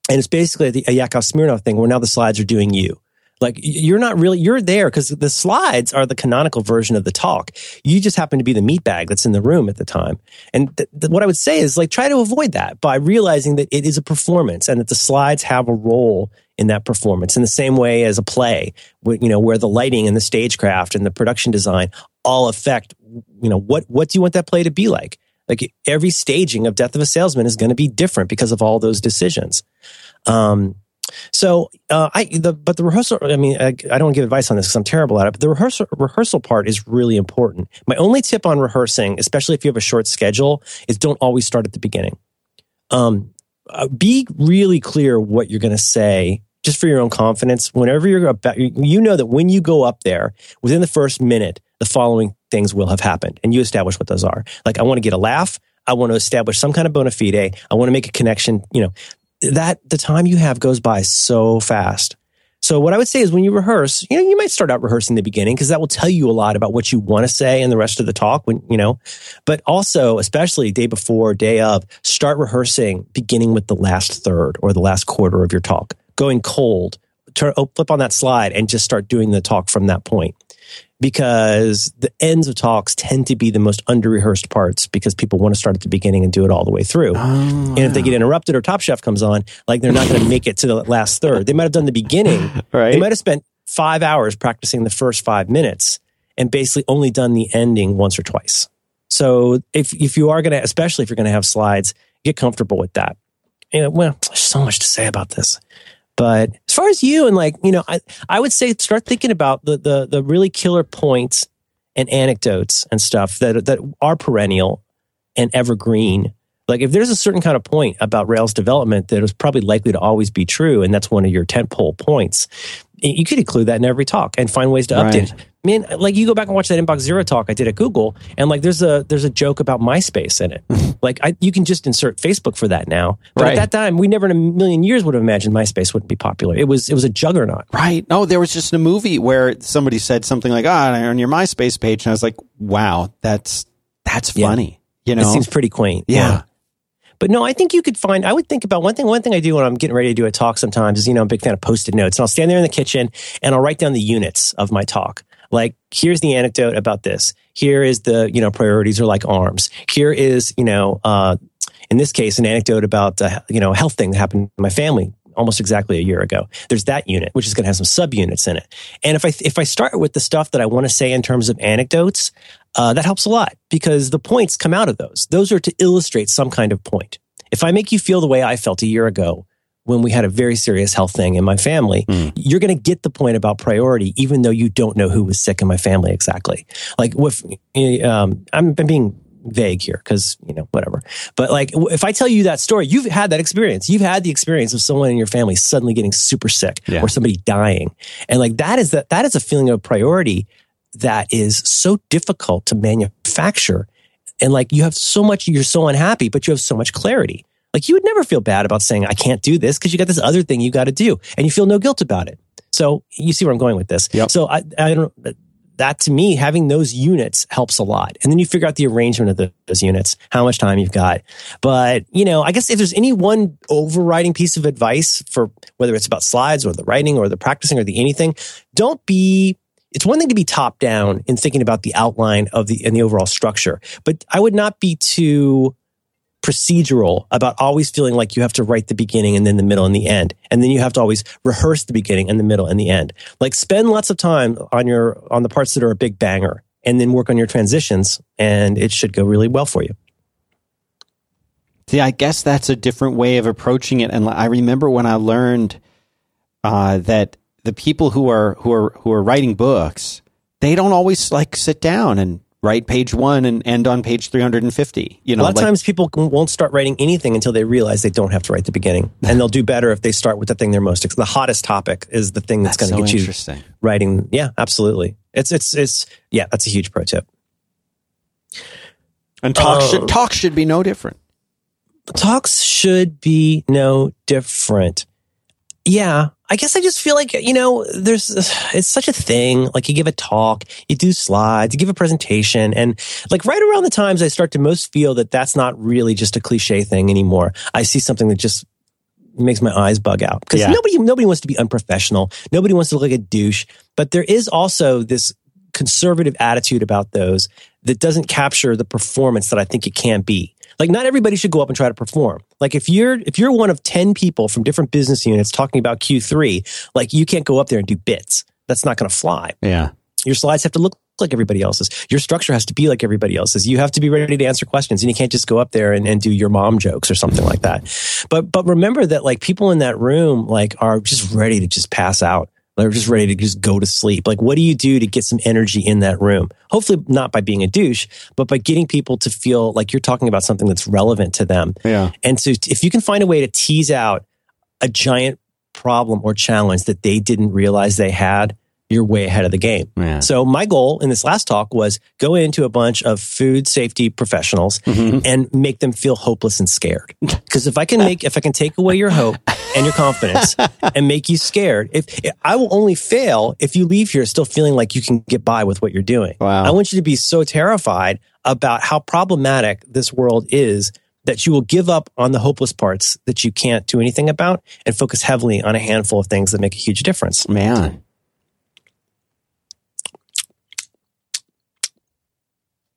and it's basically the, a Yakov Smirnoff thing where now the slides are doing you. Like you're not really, you're there because the slides are the canonical version of the talk. You just happen to be the meat bag that's in the room at the time. And th- th- what I would say is like try to avoid that by realizing that it is a performance and that the slides have a role in that performance in the same way as a play, you know, where the lighting and the stagecraft and the production design all affect, you know, what, what do you want that play to be like? Like every staging of Death of a Salesman is going to be different because of all those decisions. Um, so uh, I the but the rehearsal. I mean, I, I don't give advice on this because I'm terrible at it. But the rehearsal rehearsal part is really important. My only tip on rehearsing, especially if you have a short schedule, is don't always start at the beginning. Um, uh, be really clear what you're going to say just for your own confidence. Whenever you're about, you know that when you go up there within the first minute, the following things will have happened, and you establish what those are. Like, I want to get a laugh. I want to establish some kind of bona fide. I want to make a connection. You know, that the time you have goes by so fast. So what I would say is when you rehearse, you know, you might start out rehearsing the beginning because that will tell you a lot about what you want to say in the rest of the talk when, you know, but also, especially day before, day of, start rehearsing beginning with the last third or the last quarter of your talk, going cold, turn, oh, flip on that slide and just start doing the talk from that point because the ends of talks tend to be the most under rehearsed parts because people want to start at the beginning and do it all the way through. Oh, and if they get interrupted or Top Chef comes on, like they're not going to make it to the last third. They might have done the beginning. Right. They might have spent five hours practicing the first five minutes and basically only done the ending once or twice. So if, if you are going to, especially if you're going to have slides, get comfortable with that. You know, well, there's so much to say about this. But as far as you and like, you know, I, I would say start thinking about the, the, the really killer points and anecdotes and stuff that, that are perennial and evergreen. Like if there's a certain kind of point about Rails development that is probably likely to always be true, and that's one of your tentpole points, you could include that in every talk and find ways to update. Right man, like you go back and watch that inbox zero talk I did at Google, and like there's a there's a joke about MySpace in it. like I, you can just insert Facebook for that now. But right. at that time, we never in a million years would have imagined MySpace wouldn't be popular. It was it was a juggernaut. Right. No, there was just a movie where somebody said something like, "Ah, oh, on your MySpace page," and I was like, "Wow, that's that's funny." Yeah. You know, it seems pretty quaint. yeah. yeah. But no, I think you could find, I would think about one thing, one thing I do when I'm getting ready to do a talk sometimes is, you know, I'm a big fan of post-it notes and I'll stand there in the kitchen and I'll write down the units of my talk. Like, here's the anecdote about this. Here is the, you know, priorities are like arms. Here is, you know, uh, in this case, an anecdote about, uh, you know, a health thing that happened in my family almost exactly a year ago. There's that unit, which is going to have some subunits in it. And if I, if I start with the stuff that I want to say in terms of anecdotes, uh, that helps a lot because the points come out of those. Those are to illustrate some kind of point. If I make you feel the way I felt a year ago, when we had a very serious health thing in my family, mm. you're going to get the point about priority, even though you don't know who was sick in my family exactly. Like, with, um, I'm, I'm being vague here because, you know, whatever. But like, if I tell you that story, you've had that experience. You've had the experience of someone in your family suddenly getting super sick yeah. or somebody dying. And like, that is that, that is a feeling of priority that is so difficult to manufacture. And like, you have so much, you're so unhappy, but you have so much clarity. Like you would never feel bad about saying, I can't do this because you got this other thing you got to do and you feel no guilt about it. So you see where I'm going with this. Yep. So I, I don't, that to me, having those units helps a lot. And then you figure out the arrangement of those units, how much time you've got. But, you know, I guess if there's any one overriding piece of advice for whether it's about slides or the writing or the practicing or the anything, don't be it's one thing to be top down in thinking about the outline of the and the overall structure, but I would not be too procedural about always feeling like you have to write the beginning and then the middle and the end. And then you have to always rehearse the beginning and the middle and the end. Like spend lots of time on your, on the parts that are a big banger and then work on your transitions and it should go really well for you. See, I guess that's a different way of approaching it. And I remember when I learned uh, that the people who are who are who are writing books, they don't always like sit down and write page one and end on page 350 you know a lot of like- times people won't start writing anything until they realize they don't have to write the beginning. And they'll do better if they start with the thing they're most the hottest topic is the thing that's, that's going to so get you writing. Yeah absolutely. It's it's it's yeah that's a huge pro tip. And talk Oh. should talk should be no different. Talks should be no different. Yeah, I guess I just feel like, you know, there's, it's such a thing. Like you give a talk, you do slides, you give a presentation. And like right around the times I start to most feel that that's not really just a cliche thing anymore. I see something that just makes my eyes bug out because Yeah. nobody, nobody wants to be unprofessional. Nobody wants to look like a douche, but there is also this conservative attitude about those that doesn't capture the performance that I think it can be. Like not everybody should go up and try to perform. Like if you're if you're one of 10 people from different business units talking about Q3, like you can't go up there and do bits. That's not going to fly. yeah Your slides have to look like everybody else's. Your structure has to be like everybody else's. You have to be ready to answer questions and you can't just go up there and, and do your mom jokes or something like that. But but remember that like people in that room like are just ready to just pass out. They're just ready to just go to sleep. Like what do you do to get some energy in that room? Hopefully not by being a douche, but by getting people to feel like you're talking about something that's relevant to them. yeah And so if you can find a way to tease out a giant problem or challenge that they didn't realize they had, you're way ahead of the game. yeah So my goal in this last talk was go into a bunch of food safety professionals Mhm. and make them feel hopeless and scared. Because if I can make, if I can take away your hope and your confidence and make you scared, if I will only fail if you leave here still feeling like you can get by with what you're doing. Wow. I want you to be so terrified about how problematic this world is that you will give up on the hopeless parts that you can't do anything about and focus heavily on a handful of things that make a huge difference. man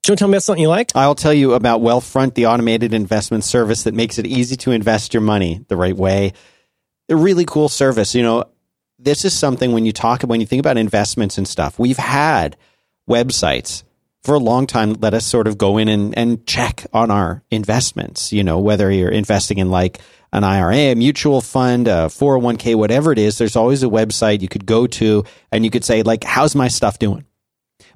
Do you want to tell me about something you like? I'll tell you about Wealthfront, the automated investment service that makes it easy to invest your money the right way. A really cool service. You know, this is something when you talk when you think about investments and stuff. We've had websites for a long time let us sort of go in and, and check on our investments. You know, whether you're investing in like an IRA, a mutual fund, a 401k, whatever it is, there's always a website you could go to and you could say, like, how's my stuff doing?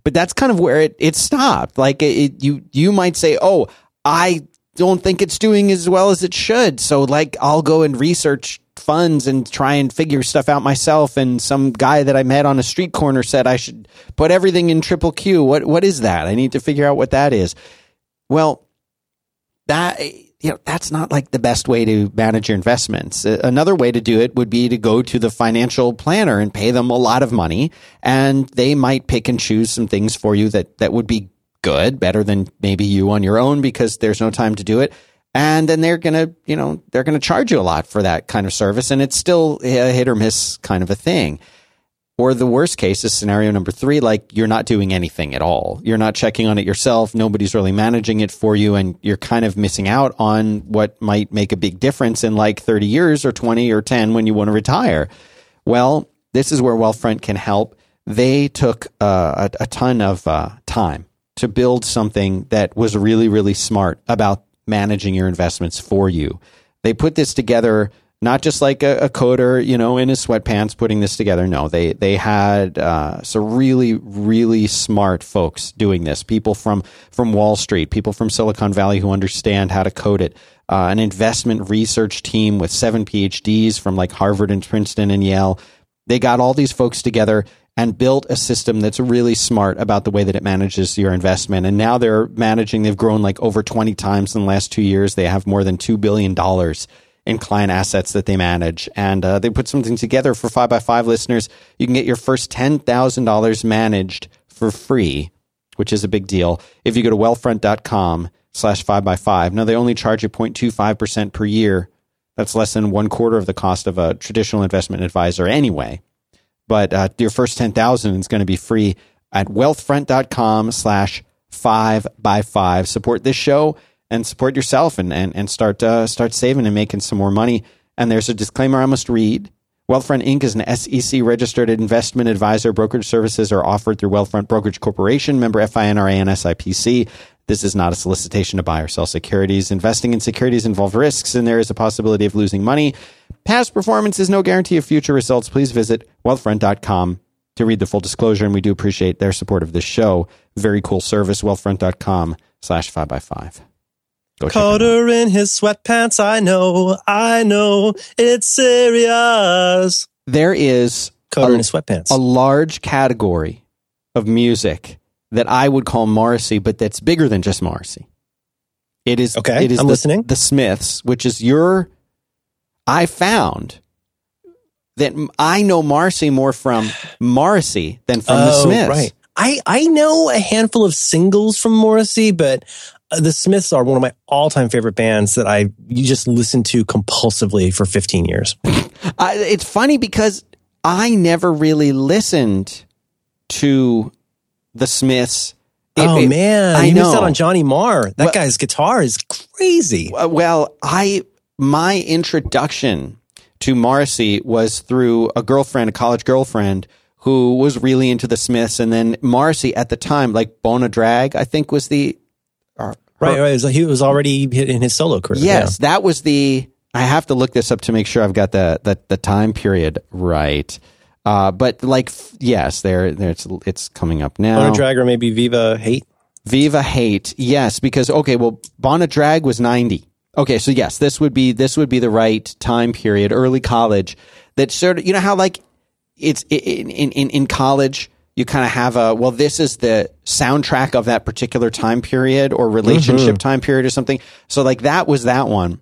But that's kind of where it, it stopped. Like it, it- you, you might say, "Oh, I don't think it's doing as well as it should." So, like, I'll go and research funds and try and figure stuff out myself. And some guy that I met on a street corner said I should put everything in triple Q. What what is that? I need to figure out what that is. Well, that you know that's not like the best way to manage your investments. Another way to do it would be to go to the financial planner and pay them a lot of money, and they might pick and choose some things for you that that would be good, better than maybe you on your own because there's no time to do it. And then they're gonna, you know, they're gonna charge you a lot for that kind of service, and it's still a hit or miss kind of a thing. Or the worst case is scenario number three, like you're not doing anything at all. You're not checking on it yourself. Nobody's really managing it for you. And you're kind of missing out on what might make a big difference in like 30 years or 20 or 10 when you want to retire. Well, this is where Wealthfront can help. They took uh, a, a ton of uh, time to build something that was really, really smart about managing your investments for you. They put this together not just like a, a coder, you know, in his sweatpants putting this together. No, they they had uh, some really really smart folks doing this. People from from Wall Street, people from Silicon Valley who understand how to code it. Uh, an investment research team with seven PhDs from like Harvard and Princeton and Yale. They got all these folks together and built a system that's really smart about the way that it manages your investment. And now they're managing, they've grown like over 20 times in the last two years. They have more than $2 billion in client assets that they manage. And uh, they put something together for 5by5 listeners. You can get your first $10,000 managed for free, which is a big deal. If you go to wealthfront.com slash 5by5. Now, they only charge you 0.25% per year. That's less than one quarter of the cost of a traditional investment advisor anyway but uh, your first 10,000 is going to be free at wealthfront.com slash five by five. Support this show and support yourself and, and, and start, uh, start saving and making some more money. And there's a disclaimer I must read. Wealthfront Inc. is an SEC registered investment advisor. Brokerage services are offered through Wealthfront Brokerage Corporation, member FINRA and SIPC. This is not a solicitation to buy or sell securities. Investing in securities involves risks and there is a possibility of losing money. Past performance is no guarantee of future results. Please visit wealthfront.com to read the full disclosure. And we do appreciate their support of this show. Very cool service. Wealthfront.com slash five by five. Go Carter in his sweatpants. I know. I know. It's serious. There is Carter in his sweatpants. A large category of music that I would call Morrissey, but that's bigger than just Morrissey. It is okay. It is I'm the, listening. The Smiths, which is your. I found that I know Morrissey more from Morrissey than from oh, the Smiths. Right. I I know a handful of singles from Morrissey, but the Smiths are one of my all time favorite bands that I you just listen to compulsively for 15 years. uh, it's funny because I never really listened to the Smiths. It, oh it, man, I you know. missed out on Johnny Marr. That well, guy's guitar is crazy. Well, I my introduction to Morrissey was through a girlfriend, a college girlfriend who was really into the Smiths, and then Morrissey at the time, like Bona Drag, I think was the right. Right, he was already in his solo career. Yes, yeah. that was the. I have to look this up to make sure I've got the the, the time period right. Uh, but like, yes, there, there it's it's coming up now. Bona Drag or maybe Viva Hate. Viva Hate, yes, because okay, well, Bona Drag was ninety. Okay, so yes, this would be this would be the right time period, early college. That sort of, you know how like it's in in in college you kind of have a well this is the soundtrack of that particular time period or relationship mm-hmm. time period or something so like that was that one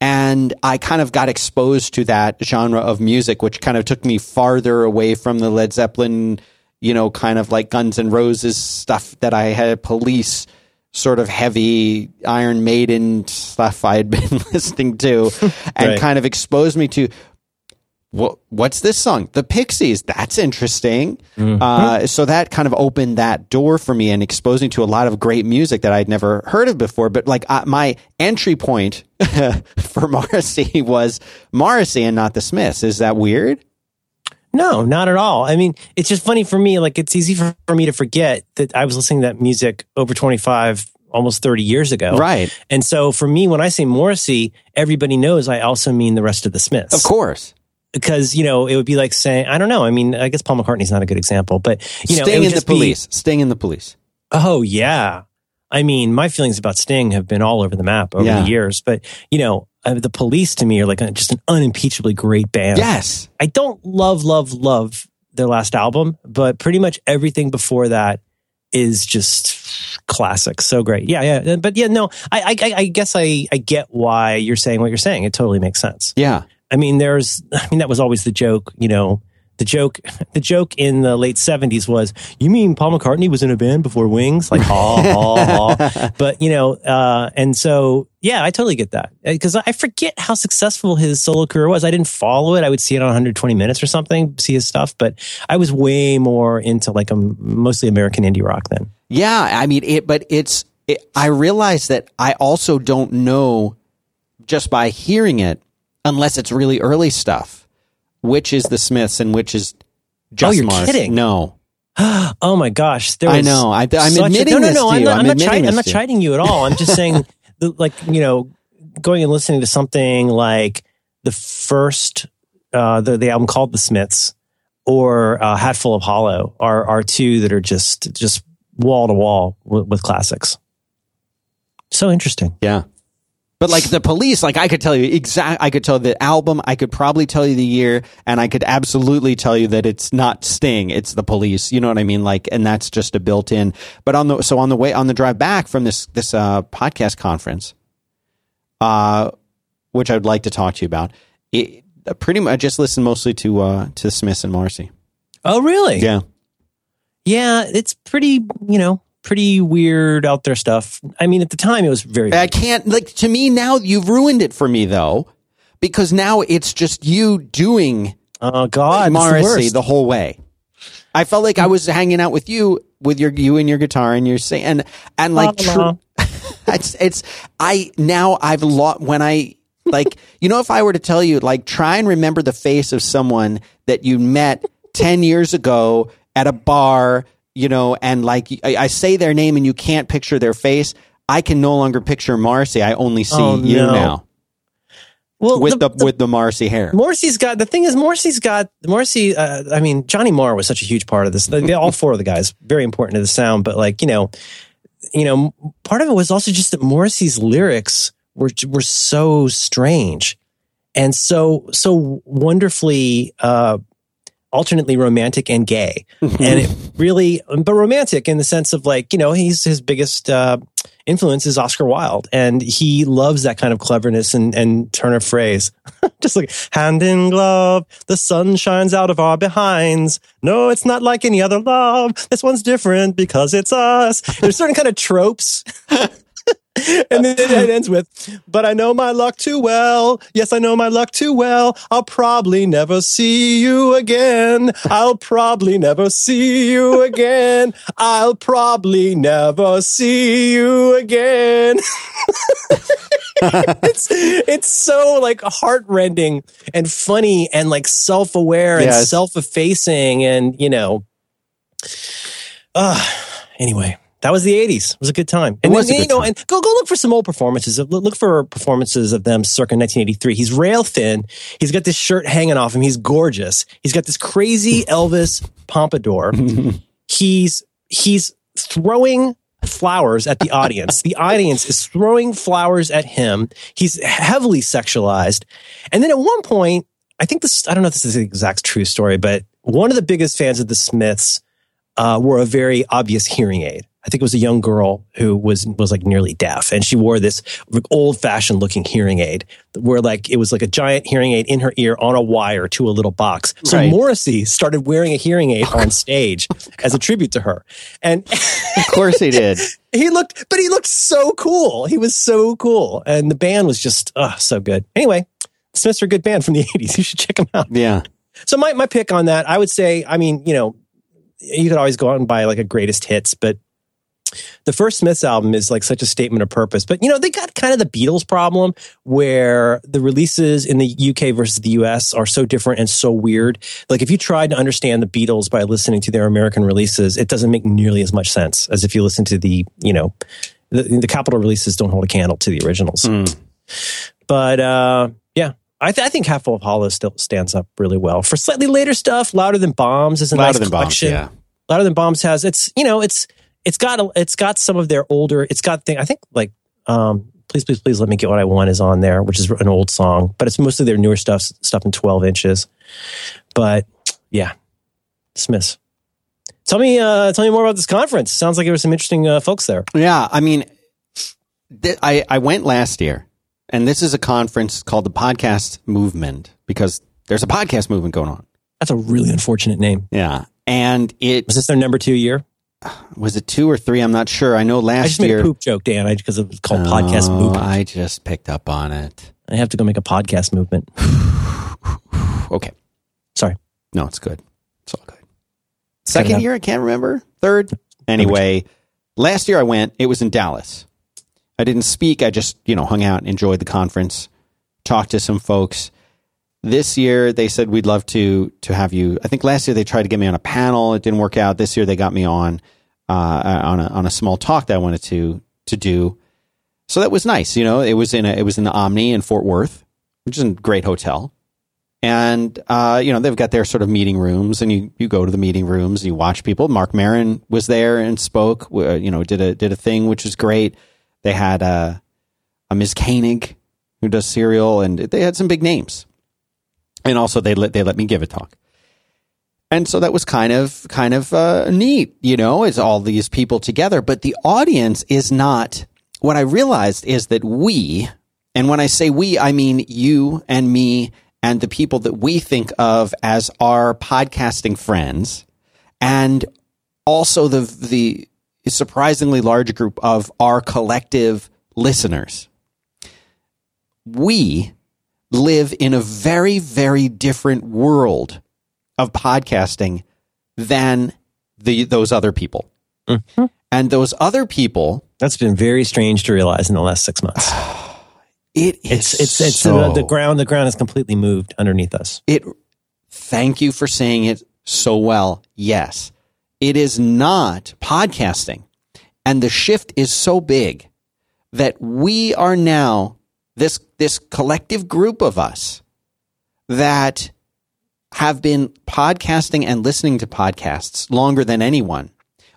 and I kind of got exposed to that genre of music, which kind of took me farther away from the Led Zeppelin, you know, kind of like Guns N' Roses stuff that I had police sort of heavy Iron Maiden stuff I had been listening to and Right. kind of exposed me to what what's this song? The Pixies. That's interesting. Uh, so that kind of opened that door for me and exposed me to a lot of great music that I'd never heard of before. But like uh, my entry point for Morrissey was Morrissey and not the Smiths. Is that weird? No, not at all. I mean, it's just funny for me. Like, it's easy for, for me to forget that I was listening to that music over 25, almost 30 years ago. Right. And so for me, when I say Morrissey, everybody knows I also mean the rest of the Smiths. Of course. Because, you know, it would be like saying, I don't know. I mean, I guess Paul McCartney's not a good example, but, you know, Sting in the be- police. Sting in the police. Oh yeah. I mean, my feelings about Sting have been all over the map over Yeah. the years, but you know, uh, the police to me are like a, just an unimpeachably great band. Yes. I don't love, love, love their last album, but pretty much everything before that is just classic. So great. Yeah, yeah. But yeah, no, I, I, I guess I, I get why you're saying what you're saying. It totally makes sense. Yeah. I mean, there's, I mean, that was always the joke, you know, the joke, the joke in the late seventies was, you mean Paul McCartney was in a band before Wings? Like, ha, ha, ha. But, you know, uh, and so, yeah, I totally get that because I forget how successful his solo career was. I didn't follow it. I would see it on 120 minutes or something, see his stuff, but I was way more into like a mostly American indie rock then. Yeah, I mean it, but it's. It, I realize that I also don't know just by hearing it, unless it's really early stuff, which is the Smiths and which is just Oh, you're Morrissey. kidding. No, Oh my gosh. There I know. I- I'm such a- admitting no, no, this no. to I'm you. not, I'm not, admitting I'm not you. chiding you at all. I'm just saying, like, you know, going and listening to something like the first, uh, the, the album called The Smiths or uh, Hatful of Hollow are, are two that are just, just wall to wall with classics. So interesting. Yeah. But like the police, like I could tell you exact, I could tell the album, I could probably tell you the year, and I could absolutely tell you that it's not Sting, it's the police. You know what I mean? Like, and that's just a built in. But on the so on the way on the drive back from this this uh, podcast conference, uh, which I would like to talk to you about, it, pretty much I just listened mostly to uh to Smith and Marcy. Oh, really? Yeah. Yeah. It's pretty, you know, pretty weird out there stuff. I mean, at the time it was very, I can't like to me now. You've ruined it for me though, because now it's just you doing oh God, it's the Morrissey the, whole way. I felt like I was hanging out with you with your you and your guitar and you're saying and and like oh, La, tr- it's it's I now I've lost when I like you know if I were to tell you like try and remember the face of someone that you met 10 years ago at a bar you know, and like I, I say their name and you can't picture their face, I can no longer picture Marcy. I only see Oh, you no. now Well, with the, with the Marcy hair. Morrissey's got the thing is Morrissey's got Morrissey. Uh, I mean, Johnny Marr was such a huge part of this. They, all four of the guys very important to the sound, but like you know, you know, part of it was also just that Morrissey's lyrics were were so strange and so so wonderfully uh, alternately romantic and gay, and it really, but romantic in the sense of like you know he's his biggest. Uh, influence is Oscar Wilde, and he loves that kind of cleverness and, and turn of phrase. Just like hand in glove, the sun shines out of our behinds. No, it's not like any other love. This one's different because it's us. There's certain kind of tropes. and then it ends with, but I know my luck too well. Yes, I know my luck too well. I'll probably never see you again. I'll probably never see you again. I'll probably never see you again. it's it's so like heartrending and funny and like self-aware and self-effacing and you know uh anyway that was the 80s it was a good time and was a then, you know time. and go go look for some old performances look for performances of them circa 1983 he's rail thin he's got this shirt hanging off him he's gorgeous he's got this crazy elvis pompadour he's he's throwing flowers at the audience. the audience is throwing flowers at him. He's heavily sexualized. And then at one point, I think this, I don't know if this is the exact true story, but one of the biggest fans of the Smiths uh, wore a very obvious hearing aid. I think it was a young girl who was was like nearly deaf, and she wore this old fashioned looking hearing aid, where like it was like a giant hearing aid in her ear on a wire to a little box. So Right. Morrissey started wearing a hearing aid on stage as a tribute to her, and Of course he did. he looked, but he looked so cool. He was so cool, and the band was just uh, so good. Anyway, Smiths are a good band from the '80s. You should check them out. Yeah. So my my pick on that, I would say, I mean, you know, you could always go out and buy like a greatest hits, but the first Smiths album is like such a statement of purpose. But you know, they got kind of the Beatles problem where the releases in the UK versus the US are so different and so weird. Like if you tried to understand the Beatles by listening to their American releases, it doesn't make nearly as much sense as if you listen to the, you know, the, the Capitol releases don't hold a candle to the originals. Mm. But uh, yeah, I, th- I think Hatful of Hollow still stands up really well. For slightly later stuff, Louder Than Bombs is a Louder nice than bombs. collection. Yeah. Louder Than Bombs has it's you know it's it's got a, it's got some of their older. It's got thing I think like um, please please please let me get what I want is on there, which is an old song, but it's mostly their newer stuff stuff in twelve inches. But yeah, Smiths. Tell me, uh, tell me more about this conference. Sounds like there were some interesting uh, folks there. Yeah, I mean, th- I I went last year, and this is a conference called the Podcast Movement because there's a podcast movement going on. That's a really unfortunate name. Yeah, and it Was this their number two year? Was it two or three. I'm not sure. I know I last just made year a poop joke, Dan, because it was called podcast Oh, movement. I just picked up on it. I have to go make a podcast movement. Okay, Sorry. no, it's good. It's all good. Second year, I can't remember. Third, anyway. Last year I went. It was in Dallas. I didn't speak. I just you know hung out, enjoyed the conference, talked to some folks. This year they said we'd love to to have you. I think last year they tried to get me on a panel. It didn't work out. This year they got me on uh, on a on a small talk that I wanted to to do. So that was nice. You know, it was in a, it was in the Omni in Fort Worth, which is a great hotel. And uh, you know they've got their sort of meeting rooms, and you, you go to the meeting rooms, and you watch people. Marc Maron was there and spoke. uh, You know, did a did a thing which was great. They had uh, a Ms. Koenig who does serial, and they had some big names. And also they let they let me give a talk, and so that was kind of kind of uh, neat. You know, it's all these people together, but the audience is not. What I realized is that we, and when I say we, I mean you and me and the people that we think of as our podcasting friends, and also the the surprisingly large group of our collective listeners. We live in a very very different world of podcasting than the those other people. Mm-hmm. And those other people, That's been very strange to realize in the last six months. it is It's it's it's so- the, the ground the ground has completely moved underneath us. it thank you for saying it so well yes It is not podcasting. And the shift is so big that we are now this, this collective group of us that have been podcasting and listening to podcasts longer than anyone.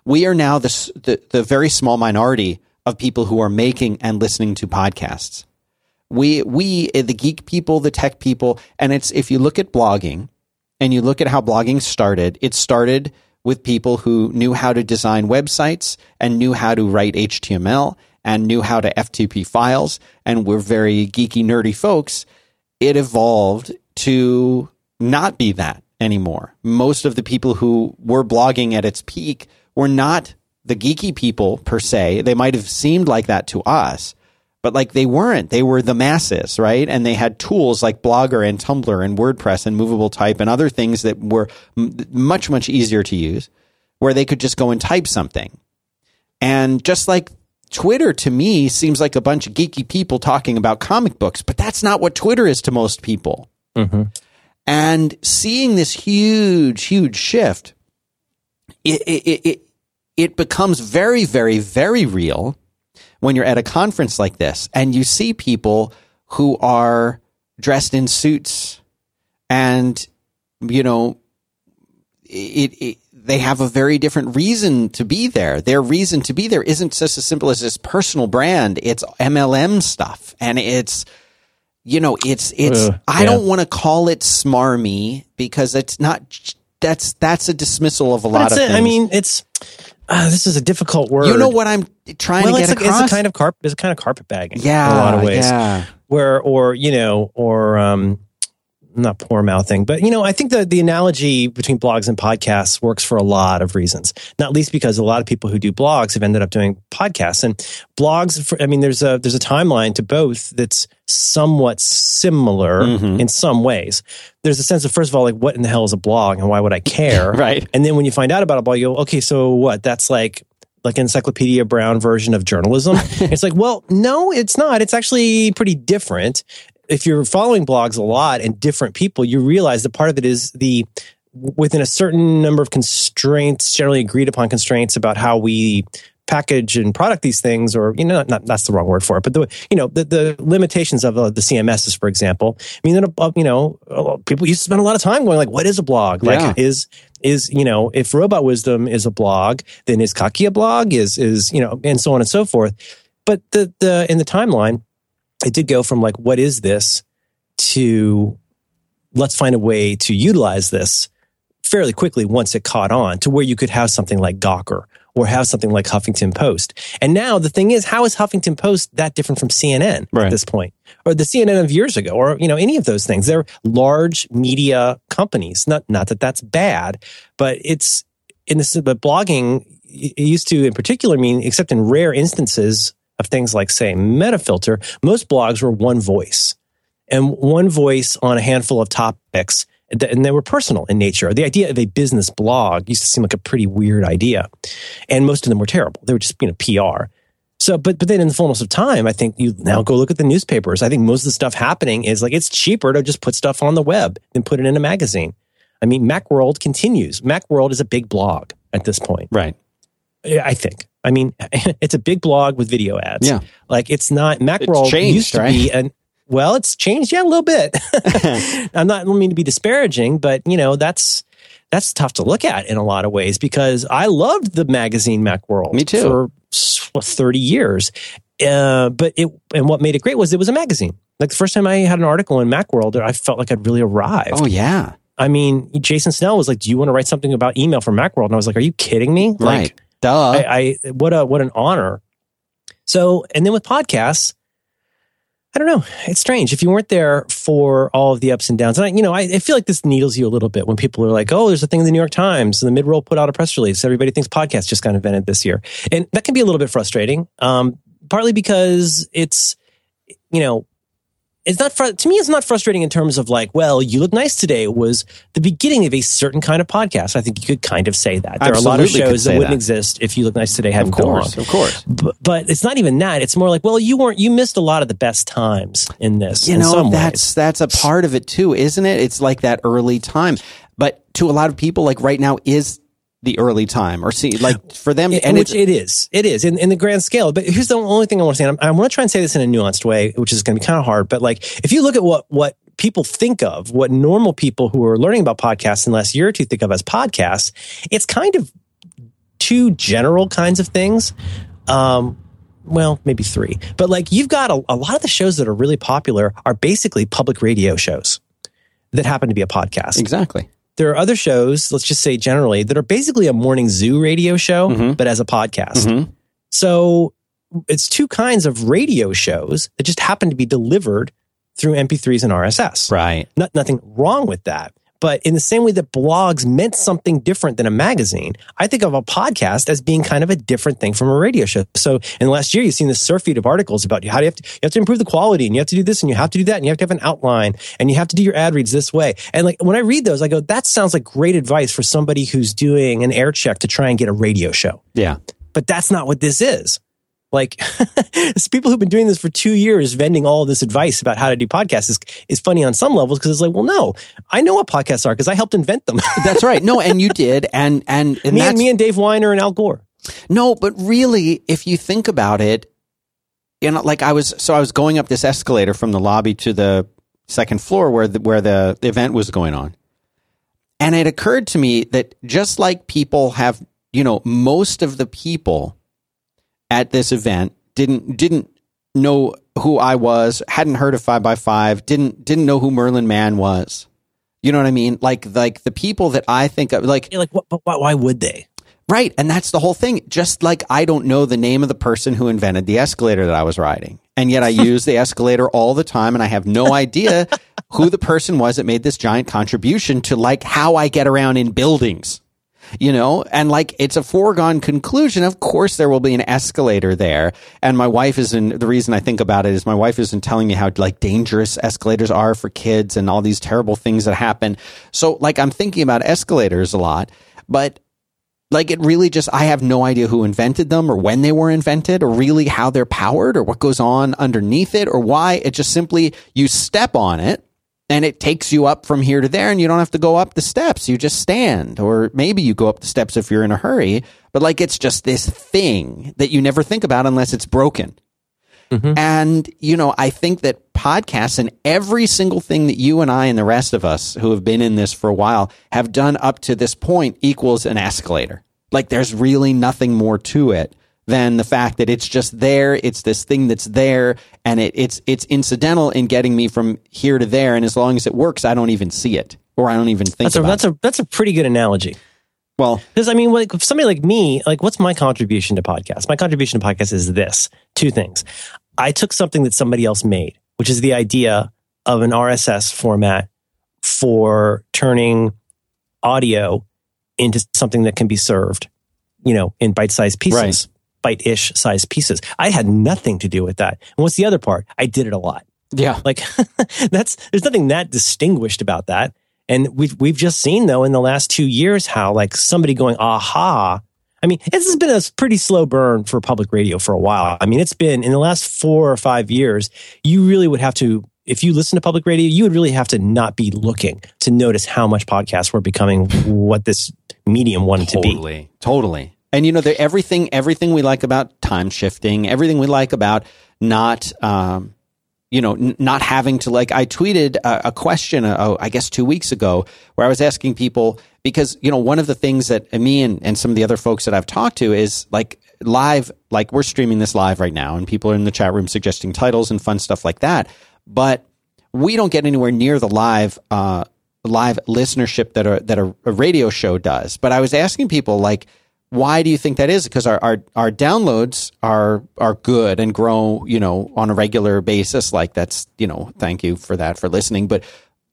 We are now the, the, the very small minority of people who are making and listening to podcasts. We, we, eh, the geek people, the tech people, and it's, if you look at blogging and you look at how blogging started, it started with people who knew how to design websites and knew how to write HTML and knew how to FTP files and were very geeky, nerdy folks. It evolved to not be that anymore. Most of the people who were blogging at its peak were not the geeky people per se. They might have seemed like that to us, but like they weren't. They were the masses, right? And they had tools like Blogger and Tumblr and WordPress and Movable Type and other things that were m- much, much easier to use where they could just go and type something. And just like Twitter to me seems like a bunch of geeky people talking about comic books, but that's not what Twitter is to most people. Mm-hmm. And seeing this huge, huge shift, it, it, it, it becomes very, very, very real when you're at a conference like this and you see people who are dressed in suits and, you know, it, it, they have a very different reason to be there. Their reason to be there isn't just as simple as this personal brand. It's MLM stuff and it's, you know, it's, it's, uh, I don't want to call it smarmy because it's not, that's, that's a dismissal of a lot of things. I mean, it's, uh, this is a difficult word. You know what I'm trying well, to get it's across? it's a kind of carpet, it's a kind of carpet bagging. Yeah. In a lot of ways. Yeah. Where, or, you know, or, um, not poor mouthing, but you know, I think that the analogy between blogs and podcasts works for a lot of reasons. Not least because a lot of people who do blogs have ended up doing podcasts and blogs. For, I mean, there's a there's a timeline to both that's somewhat similar mm-hmm. in some ways. There's a sense of first of all, like what in the hell is a blog and why would I care? right. And then when you find out about a blog, you go, okay, so what? That's like like Encyclopedia Brown version of journalism. it's like, well, no, it's not. It's actually pretty different if you're following blogs a lot and different people, you realize that part of it is the within a certain number of constraints, generally agreed upon constraints about how we package and product these things, or you know, not, not that's the wrong word for it, but the you know the, the limitations of uh, the CMSs, for example. I mean, uh, you know, people used to spend a lot of time going like, "What is a blog?" Like, yeah. is is you know, if Robot Wisdom is a blog, then is Kottke a blog? Is is you know, and so on and so forth. But the the in the timeline, it did go from like, what is this to let's find a way to utilize this fairly quickly once it caught on to where you could have something like Gawker or have something like Huffington Post. And now the thing is, how is Huffington Post that different from CNN right. at this point? Or the CNN of years ago, or, you know, any of those things. They're large media companies. Not, not that that's bad, but it's in this, but blogging it used to in particular mean, except in rare instances, of things like, say, Metafilter, most blogs were one voice and one voice on a handful of topics. And they were personal in nature. The idea of a business blog used to seem like a pretty weird idea. And most of them were terrible. They were just, you know, PR. So, but, but then in the fullness of time, I think you now go look at the newspapers. I think most of the stuff happening is like it's cheaper to just put stuff on the web than put it in a magazine. I mean, Macworld continues. Macworld is a big blog at this point. Right. I think. I mean, it's a big blog with video ads. Yeah. Like it's not Macworld changed, used to right? be an well, it's changed, yeah, a little bit. I'm not I mean to be disparaging, but you know, that's that's tough to look at in a lot of ways because I loved the magazine Macworld. Me too. For 30 years. Uh, but it and what made it great was it was a magazine. Like the first time I had an article in Macworld, I felt like I'd really arrived. Oh yeah. I mean, Jason Snell was like, "Do you want to write something about email for Macworld?" And I was like, "Are you kidding me?" Like, right. Duh. I, I what a what an honor. So, and then with podcasts, I don't know. It's strange. If you weren't there for all of the ups and downs, and I, you know, I, I, feel like this needles you a little bit when people are like, "Oh, there's a thing in the New York Times," and the Midroll put out a press release. Everybody thinks podcasts just got invented this year, and that can be a little bit frustrating. Um, partly because it's, you know, it's not fr- to me it's not frustrating in terms of like well you look nice today was the beginning of a certain kind of podcast. I think you could kind of say that. There Absolutely are a lot of shows that wouldn't that. exist if you look nice today hadn't of course gone. of course. But, but, it's not even that. It's more like well you weren't you missed a lot of the best times in this you in know that's ways. that's a part of it too isn't it? It's like that early time. But to a lot of people like right now is the early time or see like for them It- and which it is, it is in, in the grand scale. But here's the only thing I want to say. I'm- I want to try and say this in a nuanced way, which is going to be kind of hard. But like, if you look at what what people think of, what normal people who are learning about podcasts in the last year or two think of as podcasts, it's kind of two general kinds of things. Um, well, maybe three, but like you've got a, a lot of the shows that are really popular are basically public radio shows that happen to be a podcast exactly there are other shows, let's just say generally, that are basically a morning zoo radio show, Mhm. but as a podcast. Mhm. So it's two kinds of radio shows that just happen to be delivered through MP3s and RSS. right Not, nothing wrong with that. But in the same way that blogs meant something different than a magazine, I think of a podcast as being kind of a different thing from a radio show. So in the last year, you've seen this surf feed of articles about how do you have to, you have to improve the quality and you have to do this and you have to do that and you have to have an outline and you have to do your ad reads this way. And like when I read those, I go, that sounds like great advice for somebody who's doing an air check to try and get a radio show yeah but that's not what this is. Like, it's people who've been doing this for two years, vending all this advice about how to do podcasts is, is funny on some levels because it's like, well, no, I know what podcasts are because I helped invent them. that's right no and you did and and, and me, and me and Dave Winer and Al Gore. No, but really, if you think about it, you know, like I was, so I was going up this escalator from the lobby to the second floor where the, where the event was going on. And it occurred to me that just like people have, you know, most of the people at this event didn't, didn't know who I was, hadn't heard of five by five, didn't, didn't know who Merlin Mann was. You know what I mean? Like, like the people that I think of, like, You're like, what, why would they? Right. And that's the whole thing. Just like I don't know the name of the person who invented the escalator that I was riding. And yet I use the escalator all the time and I have no idea who the person was that made this giant contribution to like how I get around in buildings. You know, and like it's a foregone conclusion. Of course, there will be an escalator there. And my wife isn't, the reason I think about it is my wife isn't telling me how like dangerous escalators are for kids and all these terrible things that happen. So like I'm thinking about escalators a lot, but like it really just i have no idea who invented them or when they were invented or really how they're powered or what goes on underneath it or why it just simply you step on it and it takes you up from here to there and you don't have to go up the steps. You just stand. Or maybe you go up the steps if you're in a hurry but like it's just this thing that you never think about unless it's broken. Mm-hmm. And, you know, I think that podcasts and every single thing that you and I and the rest of us who have been in this for a while have done up to this point equals an escalator. Like there's really nothing more to it than the fact that it's just there. It's this thing that's there and it, it's, it's incidental in getting me from here to there. And as long as it works, I don't even see it or I don't even think That's a, about that's it. a, that's a pretty good analogy. well, Because I mean, like somebody like me, like what's my contribution to podcasts? My contribution to podcasts is this: two things. I took something that somebody else made, which is the idea of an RSS format for turning audio into something that can be served, you know, in bite-sized pieces, bite-ish sized pieces. I had nothing to do with that. And what's the other part? I did it a lot. yeah. Like that's there's nothing that distinguished about that. And we've we've just seen though in the last two years how like somebody going aha. I mean, this has been a pretty slow burn for public radio for a while. I mean, it's been in the last four or five years. You really would have to, if you listen to public radio, you would really have to not be looking to notice how much podcasts were becoming what this medium wanted to be. Totally, totally. And you know, everything, everything we like about time shifting, everything we like about not, um, you know, n- not having to like. I tweeted a, a question, uh, oh, I guess two weeks ago, where I was asking people because you know one of the things that me and, and some of the other folks that I've talked to is like live, like we're streaming this live right now, and people are in the chat room suggesting titles and fun stuff like that, but we don't get anywhere near the live uh, live listenership that that a, a radio show does. But I was asking people like, why do you think that is? Because our, our, our downloads are are good and grow, you know, on a regular basis. Like that's, you know, thank you for that for listening. But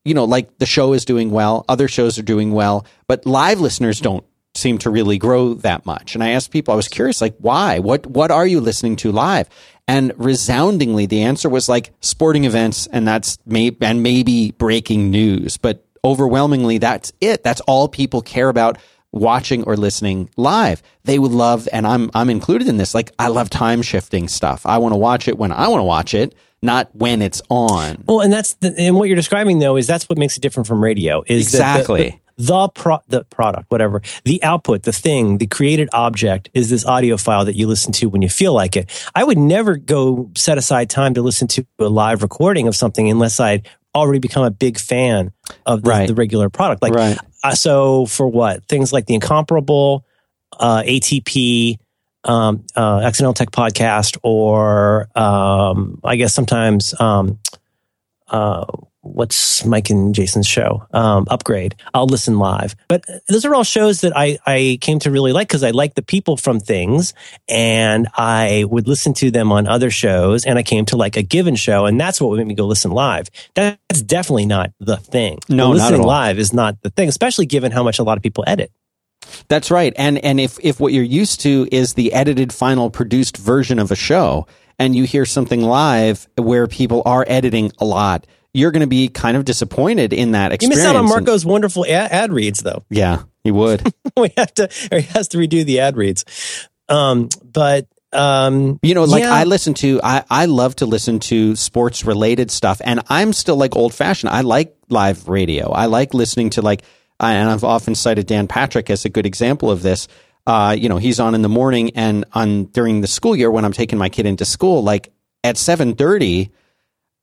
you know, like the show is doing well, other shows are doing well, but live listeners don't seem to really grow that much. And I asked people, I was curious, like, why? What what are you listening to live? And resoundingly, the answer was like sporting events, and that's may and maybe breaking news, but overwhelmingly, that's it. That's all people care about watching or listening live. They would love, and I'm I'm included in this. Like, I love time shifting stuff. I want to watch it when I want to watch it, not when it's on. Well, and that's the, and what you're describing though is that's what makes it different from radio. Is that the- Exactly. the, the pro, the product, whatever, the output, the thing, the created object is this audio file that you listen to when you feel like it. I would never go set aside time to listen to a live recording of something unless I'd already become a big fan of the, Right. the regular product. Like, Right. uh, so for what things like the incomparable, uh, ATP, um, uh, Accidental Tech podcast, or um, I guess sometimes um, uh, what's Mike and Jason's show? Um, Upgrade. I'll listen live, but those are all shows that I I came to really like because I like the people from things, and I would listen to them on other shows, and I came to like a given show, and that's what made me go listen live. That's definitely not the thing. No, listening live is not the thing, especially given how much a lot of people edit. That's right. And and if if what you're used to is the edited final produced version of a show and you hear something live where people are editing a lot, you're going to be kind of disappointed in that experience. You miss out on And- Marco's wonderful ad, ad reads, though. yeah, he would. we have to, or he has to redo the ad reads. Um, but um, You know, like Yeah. I listen to, I, I love to listen to sports related stuff, and I'm still like old fashioned. I like live radio. I like listening to like, I- and I've often cited Dan Patrick as a good example of this. Uh, you know, he's on in the morning and on during the school year when I'm taking my kid into school, like at 7:30,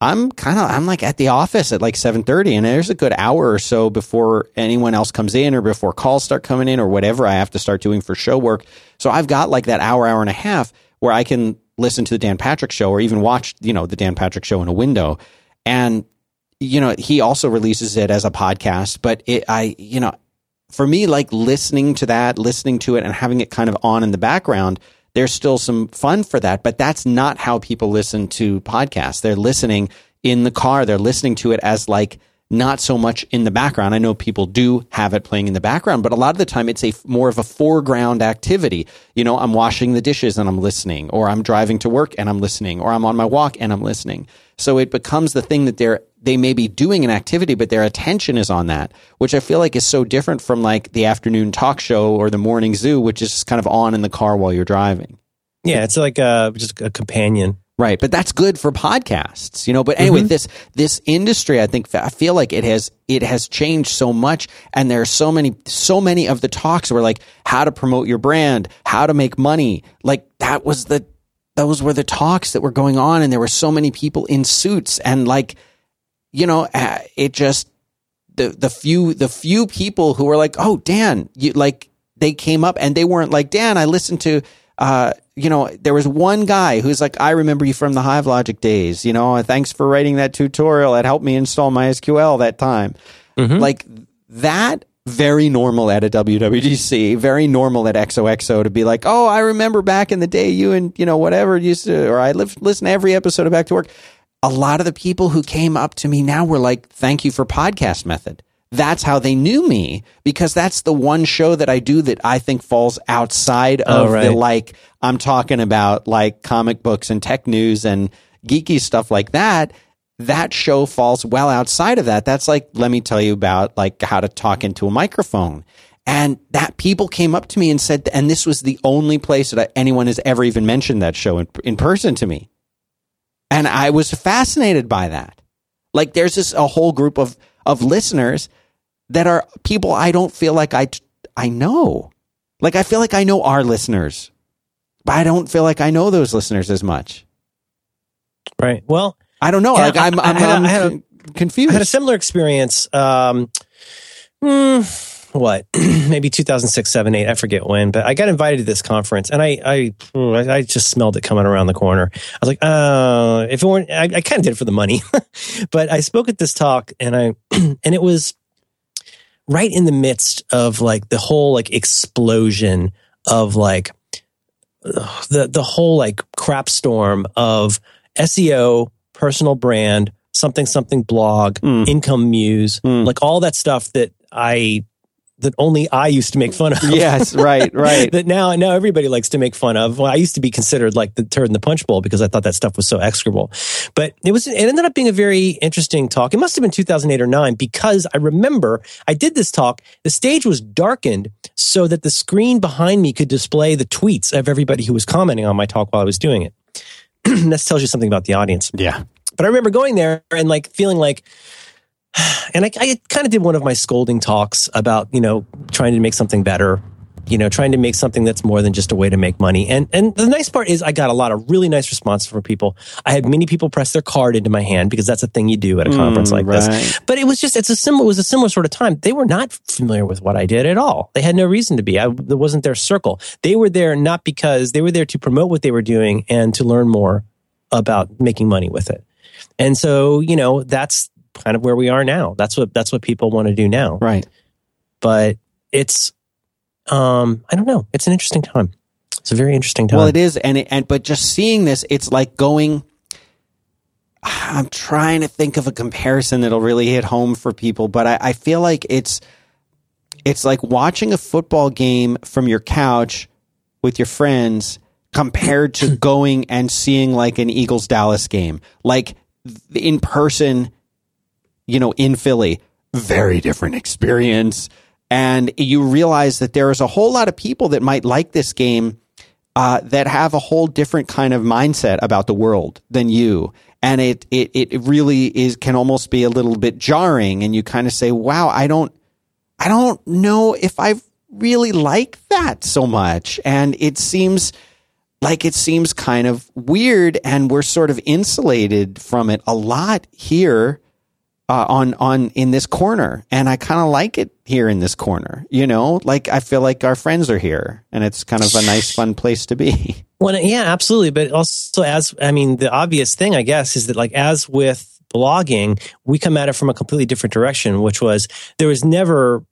I'm kind of I'm like at the office at like 7:30 and there's a good hour or so before anyone else comes in or before calls start coming in or whatever I have to start doing for show work. So I've got like that hour hour and a half where I can listen to the Dan Patrick show or even watch, you know, the Dan Patrick show in a window. And you know, he also releases it as a podcast, but it I, you know, for me like listening to that, listening to it and having it kind of on in the background there's still some fun for that, but that's not how people listen to podcasts. They're listening in the car. They're listening to it as like not so much in the background. I know people do have it playing in the background, but a lot of the time it's a more of a foreground activity. You know, I'm washing the dishes and I'm listening, or I'm driving to work and I'm listening, or I'm on my walk and I'm listening. So it becomes the thing that they're they may be doing an activity, but their attention is on that, which I feel like is so different from like the afternoon talk show or the morning zoo, which is just kind of on in the car while you're driving. yeah, it's like a, just a companion. Right, but that's good for podcasts, you know. But anyway, Mm-hmm. this this industry, I think, I feel like it has it has changed so much, and there are so many so many of the talks were like how to promote your brand, how to make money. Like that was the those were the talks that were going on, and there were so many people in suits, and like you know, uh, it just the the few the few people who were like, oh Dan, you like they came up and they weren't like Dan. I listened to, uh, you know, there was one guy who's like, I remember you from the Hivelogic days. You know, thanks for writing that tutorial. It helped me install MySQL that time. Like that. Very normal at a WWDC, very normal at XOXO to be like, oh, I remember back in the day you and, you know, whatever used to, or I live, listen to every episode of Back to Work a lot of the people who came up to me now were like, thank you for podcast method. That's how they knew me because that's the one show that I do that I think falls outside oh, of Oh, right. the like, I'm talking about like comic books and tech news and geeky stuff like that. That show falls well outside of that. That's like, let me tell you about like how to talk into a microphone. And that people came up to me and said, and this was the only place that anyone has ever even mentioned that show in, in person to me. And I was fascinated by that. Like there's this a whole group of of listeners that are people I don't feel like I I know. Like I feel like I know our listeners. But I don't feel like I know those listeners as much. Right. Well, I don't know. Like I'm I- I I'm, had I'm I had a- confused. I had a similar experience. Um, hmm, what? Maybe 2006, 7, 8. I forget when, but I got invited to this conference and I, I, I just smelled it coming around the corner. I was like, uh, if it weren't, I, I kind of did it for the money, but I spoke at this talk and I, and it was right in the midst of like the whole like explosion of like the, the whole like crap storm of SEO, personal brand, something, something blog, Mm. income muse, Mm. like all that stuff that I that only I used to make fun of. yes, right, right. that now now everybody likes to make fun of. Well, I used to be considered like the turd in the punch bowl because I thought that stuff was so execrable. But it was it ended up being a very interesting talk. It must have been 2008 or 9 because I remember I did this talk. The stage was darkened so that the screen behind me could display the tweets of everybody who was commenting on my talk while I was doing it. that tells you something about the audience. yeah. But I remember going there and like feeling like and I, I kind of did one of my scolding talks about you know trying to make something better you know, trying to make something that's more than just a way to make money. And and the nice part is I got a lot of really nice responses from people. I had many people press their card into my hand because that's a thing you do at a mm, conference like right. this. But it was just it's a similar it was a similar sort of time. They were not familiar with what I did at all. They had no reason to be. I it wasn't their circle. They were there not because they were there to promote what they were doing and to learn more about making money with it. And so, you know, that's kind of where we are now. That's what that's what people want to do now. Right. But it's um, I don't know. It's an interesting time. It's a very interesting time. Well, it is, and it, and but just seeing this, it's like going. I'm trying to think of a comparison that'll really hit home for people, but I, I feel like it's it's like watching a football game from your couch with your friends compared to going and seeing like an Eagles Dallas game, like in person, you know, in Philly. Very different experience. And you realize that there is a whole lot of people that might like this game uh, that have a whole different kind of mindset about the world than you. And it, it it really is can almost be a little bit jarring. And you kind of say wow i don't i don't know if i really like that so much. And it seems like it seems kind of weird. And we're sort of insulated from it a lot here uh, on on in this corner, and I kind of like it here in this corner. You know, like I feel like our friends are here, and it's kind of a nice, fun place to be. Well, yeah, absolutely. But also, as I mean, the obvious thing, I guess, is that like as with blogging, we come at it from a completely different direction, which was there was never.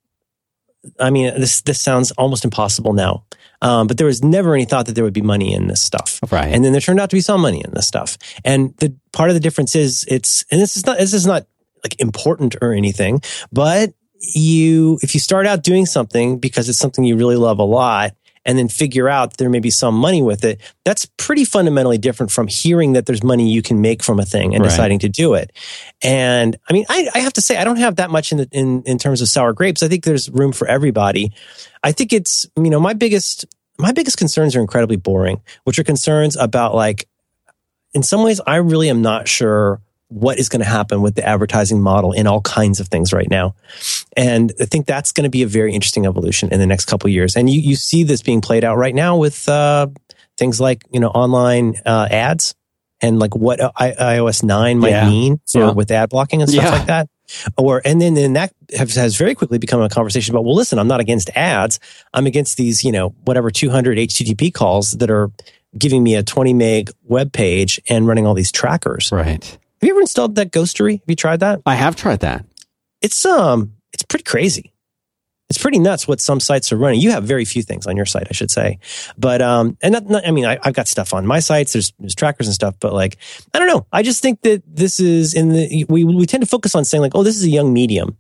I mean, this this sounds almost impossible now. Um, but there was never any thought that there would be money in this stuff. Right. And then there turned out to be some money in this stuff. And the part of the difference is it's, and this is not, this is not like important or anything, but you, if you start out doing something because it's something you really love a lot and then figure out there may be some money with it, that's pretty fundamentally different from hearing that there's money you can make from a thing and Right. deciding to do it. And I mean, I, I have to say, I don't have that much in, the, in, in terms of sour grapes. I think there's room for everybody. I think it's, you know, my biggest, my biggest concerns are incredibly boring, which are concerns about like, in some ways, I really am not sure what is going to happen with the advertising model in all kinds of things right now. And I think that's going to be a very interesting evolution in the next couple of years. And you, you see this being played out right now with uh, things like, you know, online uh, ads and like what I, iOS 9 might Yeah. mean for Yeah. with ad blocking and stuff Yeah. like that. Or, and then, then that has, has very quickly become a conversation about, well, listen, I'm not against ads. I'm against these, you know, whatever 200 HTTP calls that are giving me a 20 meg web page and running all these trackers. Right. Have you ever installed that Ghostery? Have you tried that? I have tried that. It's um, it's pretty crazy. It's pretty nuts what some sites are running. You have very few things on your site, I should say, but um, and not, not I mean, I, I've got stuff on my sites. There's there's trackers and stuff, but like, I don't know. I just think that this is in the we we tend to focus on saying like, oh, this is a young medium,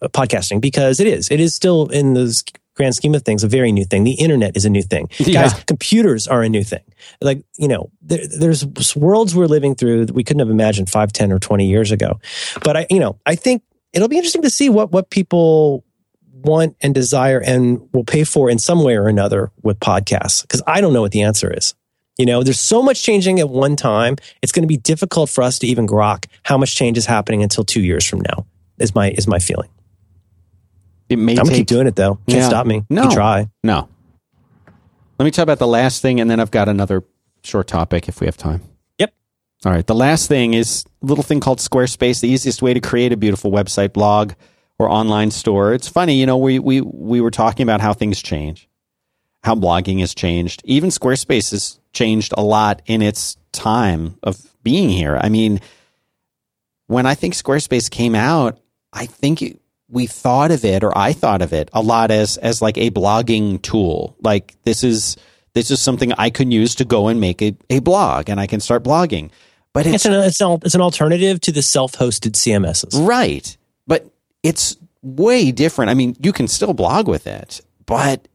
uh, podcasting, because it is. It is still in the grand scheme of things a very new thing. The internet is a new thing. Yeah. Guys, computers are a new thing. Like, you know, there, there's worlds we're living through that we couldn't have imagined five, 10, or 20 years ago. But I, you know, I think it'll be interesting to see what, what people want and desire and will pay for in some way or another with podcasts. Cause I don't know what the answer is. You know, there's so much changing at one time. It's going to be difficult for us to even grok how much change is happening until two years from now is my, is my feeling. It may I'm going to take keep doing it though. Can't Yeah. stop me. No. You try. no. Let me talk about the last thing, and then I've got another short topic if we have time. Yep. All right. The last thing is a little thing called Squarespace, the easiest way to create a beautiful website, blog, or online store. It's funny, you know, we we we were talking about how things change, how blogging has changed. Even Squarespace has changed a lot in its time of being here. I mean, when I think Squarespace came out, I think it, we thought of it, or I thought of it a lot as as like a blogging tool. Like this is this is something I can use to go and make a, a blog, and I can start blogging. But It's an, it's, an, it's an alternative to the self-hosted CMSs. Right. But it's way different. I mean, you can still blog with it, but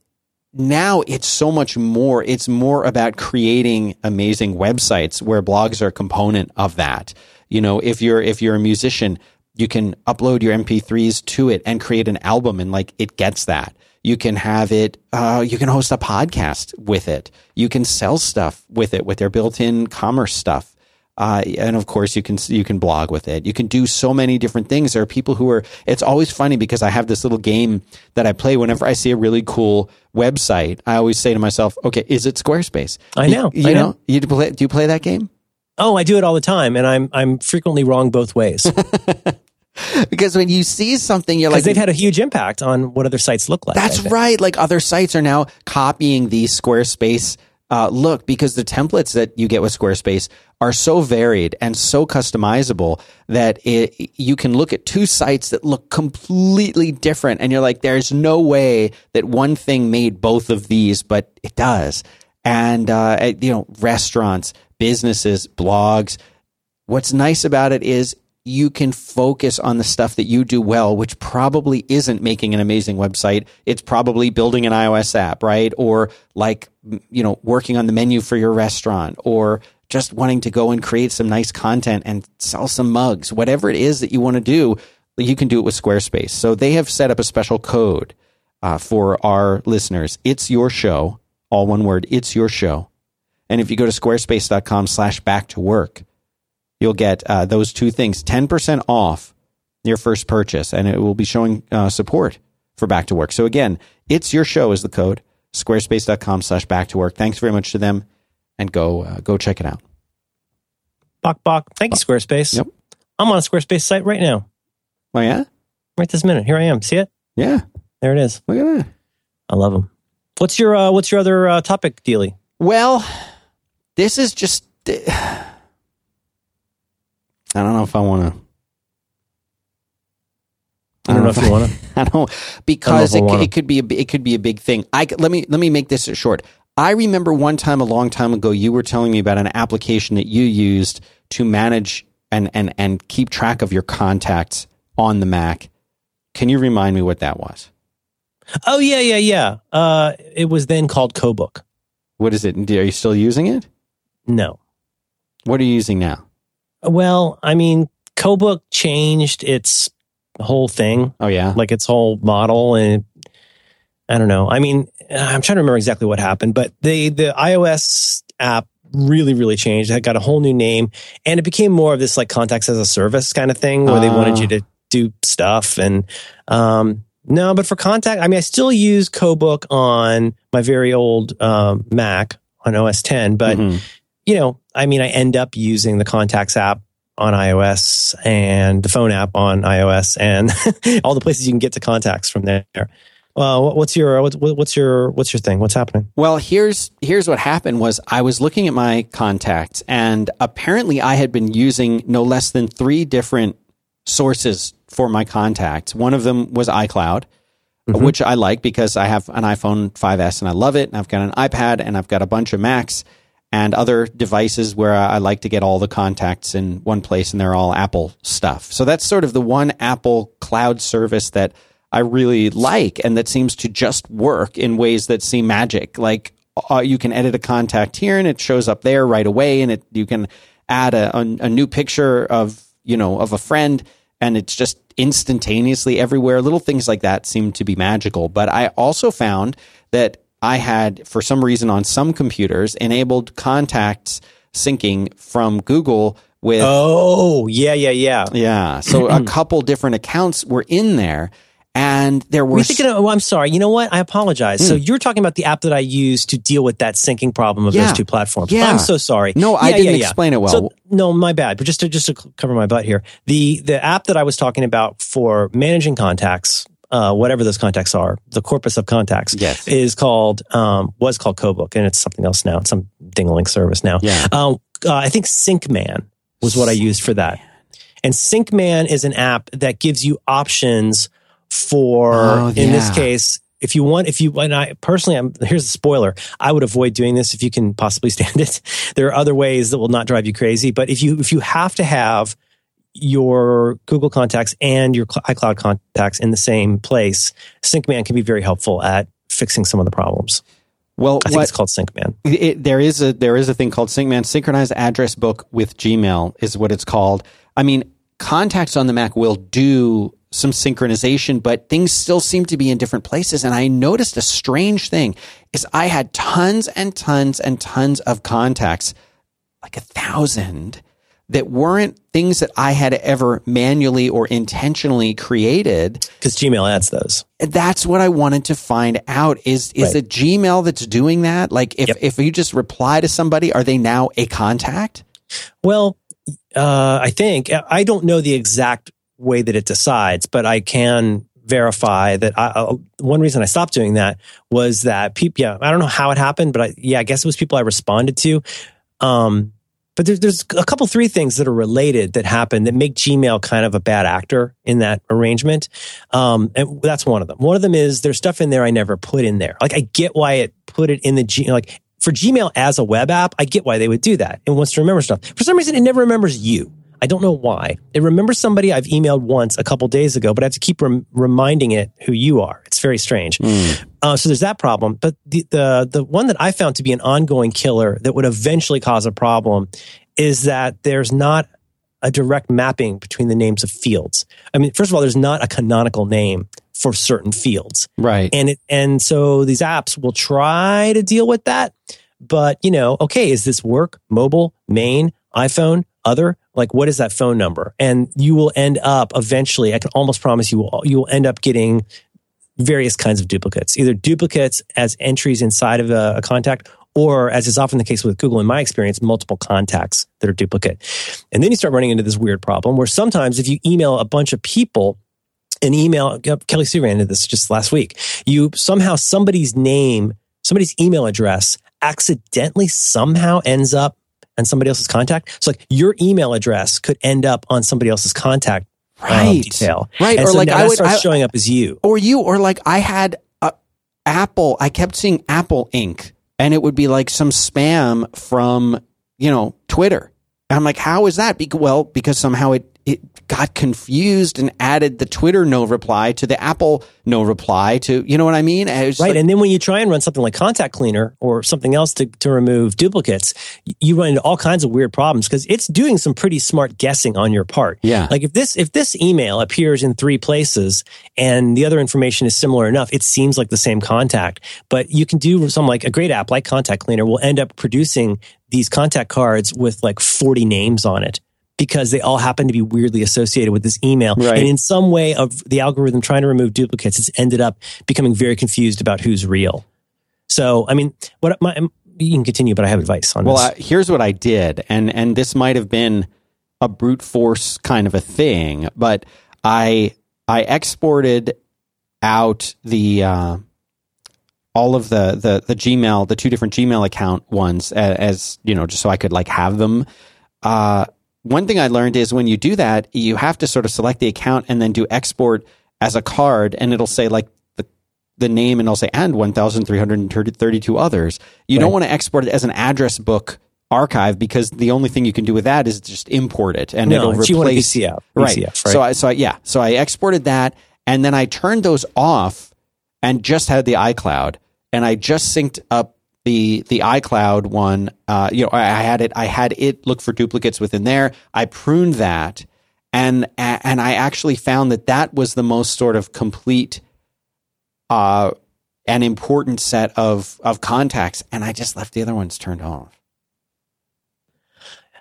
now it's so much more. It's more about creating amazing websites where blogs are a component of that. You know, if you're if you're a musician, you can upload your MP3s to it and create an album and like it gets that. You can have it, uh, you can host a podcast with it. You can sell stuff with it with their built in commerce stuff. Uh, and of course, you can you can blog with it. You can do so many different things. There are people who are. It's always funny because I have this little game that I play whenever I see a really cool website. I always say to myself, "Okay, is it Squarespace?" I know. You, you I know, know. you do play, do you play that game? Oh, I do it all the time, and I'm I'm frequently wrong both ways Because when you see something, you're like, they've had a huge impact on what other sites look like. That's right. Like other sites are now copying the Squarespace uh, look because the templates that you get with Squarespace are so varied and so customizable that it, you can look at two sites that look completely different and you're like, there's no way that one thing made both of these, but it does. And, uh, you know, restaurants, businesses, blogs, what's nice about it is you can focus on the stuff that you do well, which probably isn't making an amazing website. It's probably building an iOS app, right? Or like, you know, working on the menu for your restaurant or just wanting to go and create some nice content and sell some mugs. Whatever it is that you want to do, you can do it with Squarespace. So they have set up a special code uh, for our listeners. It's your show, all one word. It's your show. And if you go to squarespace.com slash back to work, you'll get uh, those two things 10% off your first purchase, and it will be showing uh, support for back to work. So again, it's your show is the code squarespace.com slash back to work. Thanks very much to them and go, uh, go check it out. Bok bok. Thank you, Squarespace. Yep. I'm on a Squarespace site right now, Oh yeah. right this minute. Here I am. See it? Yeah. There it is. Look at that. I love them. What's your uh, What's your other uh, topic, Dealy? Well, this is just, I don't know if I want to. I don't know if you want to. I don't because I it, wanna. it could be a it could be a big thing. I let me let me make this short. I remember one time a long time ago you were telling me about an application that you used to manage and and and keep track of your contacts on the Mac. Can you remind me what that was? Oh yeah, yeah, yeah. Uh, it was then called CoBook. What is it? Are you still using it? No. What are you using now? Well, I mean, CoBook changed its whole thing, Oh yeah. like its whole model, and I don't know. I mean, I'm trying to remember exactly what happened, but the the iOS app really, really changed. It got a whole new name, and it became more of this like contacts as a service kind of thing, where they Ah. wanted you to do stuff. And um, no, but for contact, I mean, I still use CoBook on my very old um, Mac on OS 10, but Mhm. You know, I mean, I end up using the contacts app on iOS and the phone app on iOS and all the places you can get to contacts from there. Uh, what's your what's, what's your what's your thing? What's happening? Well, here's here's what happened was I was looking at my contacts and apparently I had been using no less than 3 different sources for my contacts. One of them was iCloud, which I like because I have an iPhone 5S and I love it and I've got an iPad and I've got a bunch of Macs and other devices where I like to get all the contacts in one place and they're all Apple stuff. So that's sort of the one Apple cloud service that I really like and that seems to just work in ways that seem magic. Like uh, you can edit a contact here and it shows up there right away and it you can add a, a, a new picture of you know of a friend and it's just instantaneously everywhere little things like that seem to be magical but i also found that i had for some reason on some computers enabled contacts syncing from google with Oh, yeah, yeah, yeah. yeah so a couple different accounts were in there and there Were thinking of, oh, I'm sorry. You know what? I apologize. So you're talking about the app that I use to deal with that syncing problem of Hmm. Yeah. those two platforms. Yeah. I'm so sorry. No, I didn't yeah, yeah. explain it well. So, no, my bad. But just to just to cover my butt here, the the app that I was talking about for managing contacts, uh, whatever those contacts are, the corpus of contacts, Yes. is called um, was called CoBook, and it's something else now. It's some dingling service now. Yeah. Um, uh, I think SyncMan was what I used for that. And SyncMan is an app that gives you options for, Oh, in this case, if you want, if you, and I personally, I'm, here's the spoiler. I would avoid doing this if you can possibly stand it. There are other ways that will not drive you crazy. But if you, if you have to have your Google contacts and your iCloud contacts in the same place, SyncMan can be very helpful at fixing some of the problems. well I think what it's called SyncMan. it, there is a there is a thing called SyncMan synchronized address book with Gmail is what it's called. I mean, contacts on the Mac will do some synchronization, but things still seem to be in different places. And I noticed a strange thing is I had tons and tons and tons of contacts, like a thousand, that weren't things that I had ever manually or intentionally created. Because Gmail adds those. That's what I wanted to find out. Is is Right. it Gmail that's doing that? Like if Yep. if you just reply to somebody, are they now a contact? Well, uh, I think I don't know the exact way that it decides, but I can verify that. I, uh, one reason I stopped doing that was that people. Yeah, I don't know how it happened, but I, yeah, I guess it was people I responded to. Um, but there's there's a couple three things that are related that happen that make Gmail kind of a bad actor in that arrangement. Um, and that's one of them. One of them is there's stuff in there I never put in there. Like I get why it put it in the G like for Gmail as a web app, I get why they would do that. It wants to remember stuff. For some reason, it never remembers you. I don't know why. It remembers somebody I've emailed once a couple days ago, but I have to keep rem- reminding it who you are. It's very strange. Uh, so there's that problem. But the, the the one that I found to be an ongoing killer that would eventually cause a problem is that there's not a direct mapping between the names of fields. I mean, first of all, there's not a canonical name for certain fields Right. and it and so these apps will try to deal with that but you know okay is this work mobile main iphone other like what is that phone number and you will end up eventually i can almost promise you will you will end up getting various kinds of duplicates either duplicates as entries inside of a, a contact or as is often the case with google in my experience multiple contacts that are duplicate and then you start running into this weird problem where sometimes if you email a bunch of people an email. Kelly Sue ran into this just last week. You somehow somebody's name, somebody's email address accidentally somehow ends up on somebody else's contact. So like your email address could end up on somebody else's contact um, Right. detail. Right. And or so like now I that would starts I, showing up as you. or you or like I had a Apple. I kept seeing Apple Inc. and it would be like some spam from you know Twitter. And I'm like, how is that? Bec- well, because somehow it got confused and added the Twitter no reply to the Apple no reply to you know what I mean? Right. like- and then when you try and run something like Contact Cleaner or something else to, to remove duplicates, you run into all kinds of weird problems because it's doing some pretty smart guessing on your part. Yeah. Like if this if this email appears in three places and the other information is similar enough, it seems like the same contact. But you can do some like a great app like Contact Cleaner will end up producing these contact cards with like 40 names on it. Because they all happen to be weirdly associated with this email. Right. And in some way of the algorithm trying to remove duplicates, it's ended up becoming very confused about who's real. So, I mean, what my, you can continue, but I have advice on Well, this. uh, here's what I did, and and this might have been a brute force kind of a thing, but I I exported out the uh, all of the the the Gmail, the two different Gmail account ones, as, as you know, just so I could like have them. Uh, one thing I learned is when you do that, you have to sort of select the account and then do export as a card, and it'll say like the the name, and it'll say and one thousand three hundred thirty two others. You don't want to export it as an address book archive because the only thing you can do with that is just import it, and no, it'll it's you want replace VCF, right. VCF, right? So I so I, yeah, so I exported that, and then I turned those off, and just had the iCloud, and I just synced up the the iCloud one. Uh, you know, I, I had it. I had it look for duplicates within there. I pruned that, and and I actually found that that was the most sort of complete, uh, an important set of of contacts, and I just left the other ones turned off.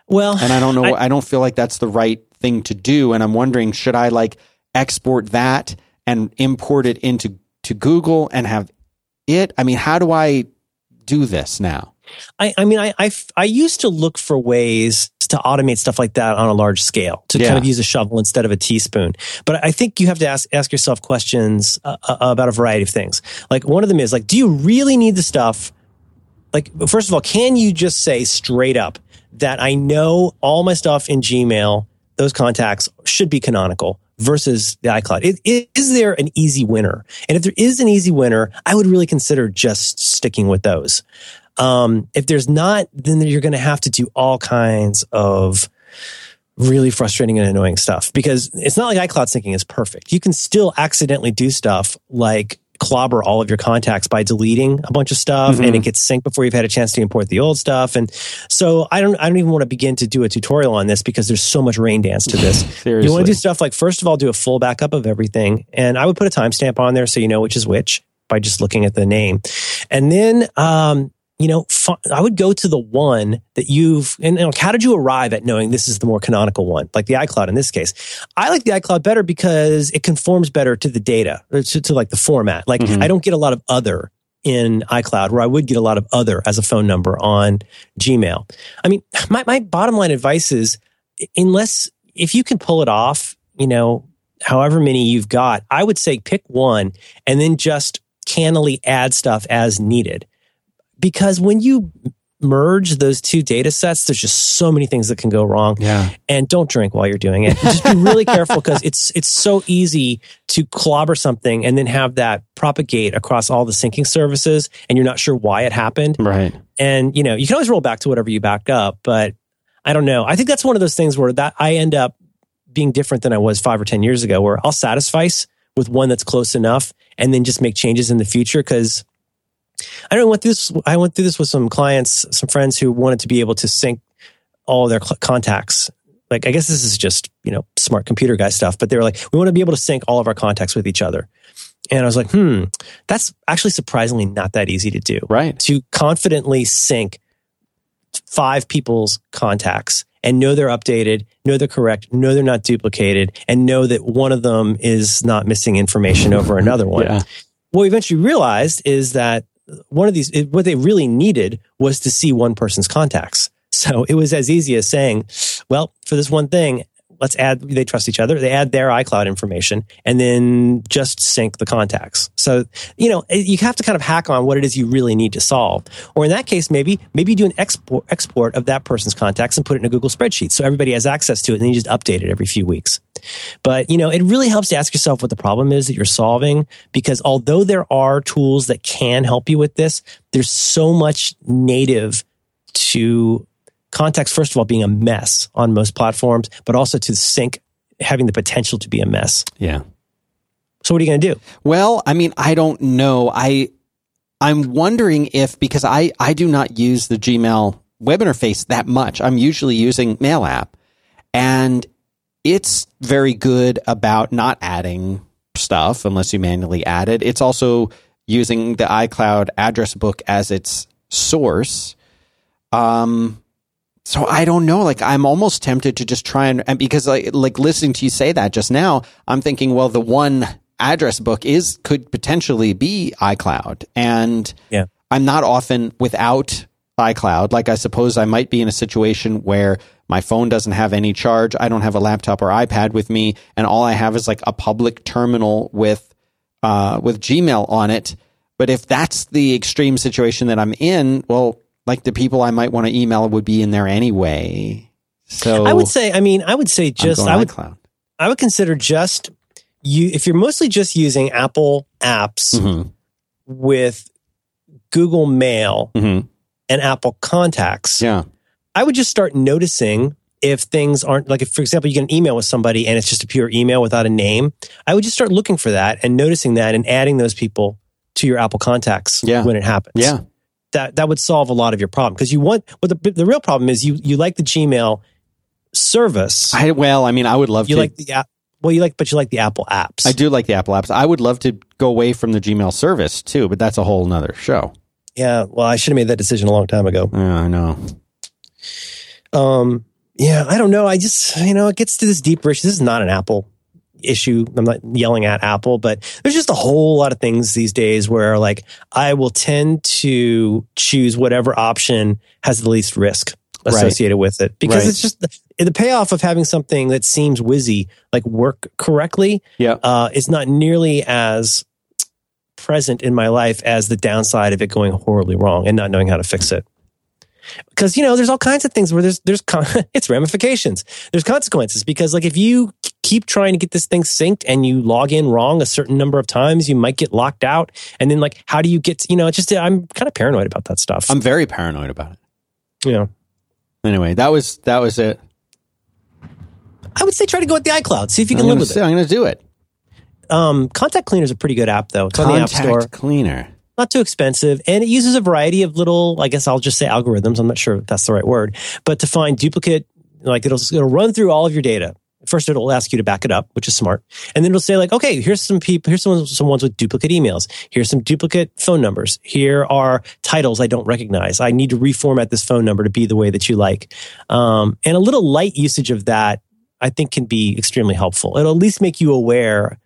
well, And I don't know. I- I, don't feel like that's the right thing to do. And I'm wondering, should I like export that and import it into to Google and have it? I mean, how do I do this now? I, I mean, I, I, I used to look for ways to automate stuff like that on a large scale, to Yeah. kind of use a shovel instead of a teaspoon. But I think you have to ask, ask yourself questions uh, uh, about a variety of things. Like one of them is like, do you really need the stuff? Like, first of all, can you just say straight up that I know all my stuff in Gmail, those contacts should be canonical versus the iCloud? Is, is there an easy winner? And if there is an easy winner, I would really consider just sticking with those. Um, if there's not, then you're going to have to do all kinds of really frustrating and annoying stuff because it's not like iCloud syncing is perfect. You can still accidentally do stuff like clobber all of your contacts by deleting a bunch of stuff and it gets synced before you've had a chance to import the old stuff. And so I don't, I don't even want to begin to do a tutorial on this because there's so much rain dance to this. You want to do stuff like, first of all, do a full backup of everything. And I would put a timestamp on there so you know which is which by just looking at the name. And then, um, you know, I would go to the one that you've, and you know, how did you arrive at knowing this is the more canonical one, like the iCloud in this case? I like the iCloud better because it conforms better to the data, to, to like the format. Like mm-hmm. I don't get a lot of other in iCloud where I would get a lot of other as a phone number on Gmail. I mean, my, my bottom line advice is unless, if you can pull it off, you know, however many you've got, I would say pick one and then just cannily add stuff as needed. Because when you merge those two data sets, there's just so many things that can go wrong. Yeah. And don't drink while you're doing it. Just be really careful because it's it's so easy to clobber something and then have that propagate across all the syncing services and you're not sure why it happened. Right. And you know, you can always roll back to whatever you backed up, but I don't know. I think that's one of those things where that I end up being different than I was five or 10 years ago, where I'll satisfice with one that's close enough and then just make changes in the future. Cause I don't want this. I went through this with some clients, some friends who wanted to be able to sync all their cl- contacts. Like, I guess this is just, you know, smart computer guy stuff, but they were like, we want to be able to sync all of our contacts with each other. And I was like, hmm, that's actually surprisingly not that easy to do. Right. To confidently sync five people's contacts and know they're updated, know they're correct, know they're not duplicated, and know that one of them is not missing information over another one. Yeah. What we eventually realized is that one of these, what they really needed was to see one person's contacts. So it was as easy as saying, well, for this one thing, let's add, they trust each other. They add their iCloud information and then just sync the contacts. So, you know, eh, you have to kind of hack on what it is you really need to solve. Or in that case, maybe, maybe you do an export, export of that person's contacts and put it in a Google spreadsheet. So everybody has access to it and then you just update it every few weeks. But, you know, it really helps to ask yourself what the problem is that you're solving because although there are tools that can help you with this, there's so much native to context, first of all, being a mess on most platforms, but also to sync having the potential to be a mess. Yeah. So what are you going to do? Well, I mean, I don't know. I I'm wondering if because I I do not use the Gmail web interface that much. I'm usually using Mail app, and it's very good about not adding stuff unless you manually add it. It's also using the iCloud address book as its source. Um, so I don't know. Like I'm almost tempted to just try and, and because like like listening to you say that just now, I'm thinking, well, the one address book is could potentially be iCloud, and yeah. I'm not often without iCloud. Like I suppose I might be in a situation where my phone doesn't have any charge. I don't have a laptop or iPad with me, and all I have is like a public terminal with uh, with Gmail on it. But if that's the extreme situation that I'm in, well, like the people I might want to email would be in there anyway. So I would say, I mean, I would say just I would iCloud. I would consider just you if you're mostly just using Apple apps mm-hmm. with Google Mail mm-hmm. and Apple Contacts. Yeah. I would just start noticing if things aren't like if for example you get an email with somebody and it's just a pure email without a name, I would just start looking for that and noticing that and adding those people to your Apple contacts yeah. when it happens. Yeah that that would solve a lot of your problem because you want. But the the real problem is you you like the Gmail service. I well, I mean, I would love you to. like the app. Well, you like, but you like the Apple apps. I do like the Apple apps. I would love to go away from the Gmail service too, but that's a whole nother show. Yeah, well, I should have made that decision a long time ago. Yeah, I know. Um, yeah, I don't know. I just, you know, it gets to this deep issue. This is not an Apple issue. I'm not yelling at Apple, but there's just a whole lot of things these days where like I will tend to choose whatever option has the least risk associated right. with it because right. it's just the, the, payoff of having something that seems whizzy like work correctly yeah. Uh, is not nearly as present in my life as the downside of it going horribly wrong and not knowing how to fix it because you know there's all kinds of things where there's there's con- it's ramifications there's consequences because like if you keep trying to get this thing synced and you log in wrong a certain number of times, you might get locked out. And then like, how do you get, you know, it's just, I'm kind of paranoid about that stuff. I'm very paranoid about it. Yeah. Anyway, that was, that was it. I would say try to go with the iCloud. See if you can live with say, it. I'm going to do it. Um, Contact Cleaner is a pretty good app though. It's Contact on the App Store. Cleaner. Not too expensive. And it uses a variety of little, I guess I'll just say algorithms. I'm not sure if that's the right word, but to find duplicate, like it'll, it'll run through all of your data First, it'll ask you to back it up, which is smart. And then it'll say like, okay, here's some people, here's some, some ones with duplicate emails. Here's some duplicate phone numbers. Here are titles I don't recognize. I need to reformat this phone number to be the way that you like. Um, and a little light usage of that, I think can be extremely helpful. It'll at least make you aware.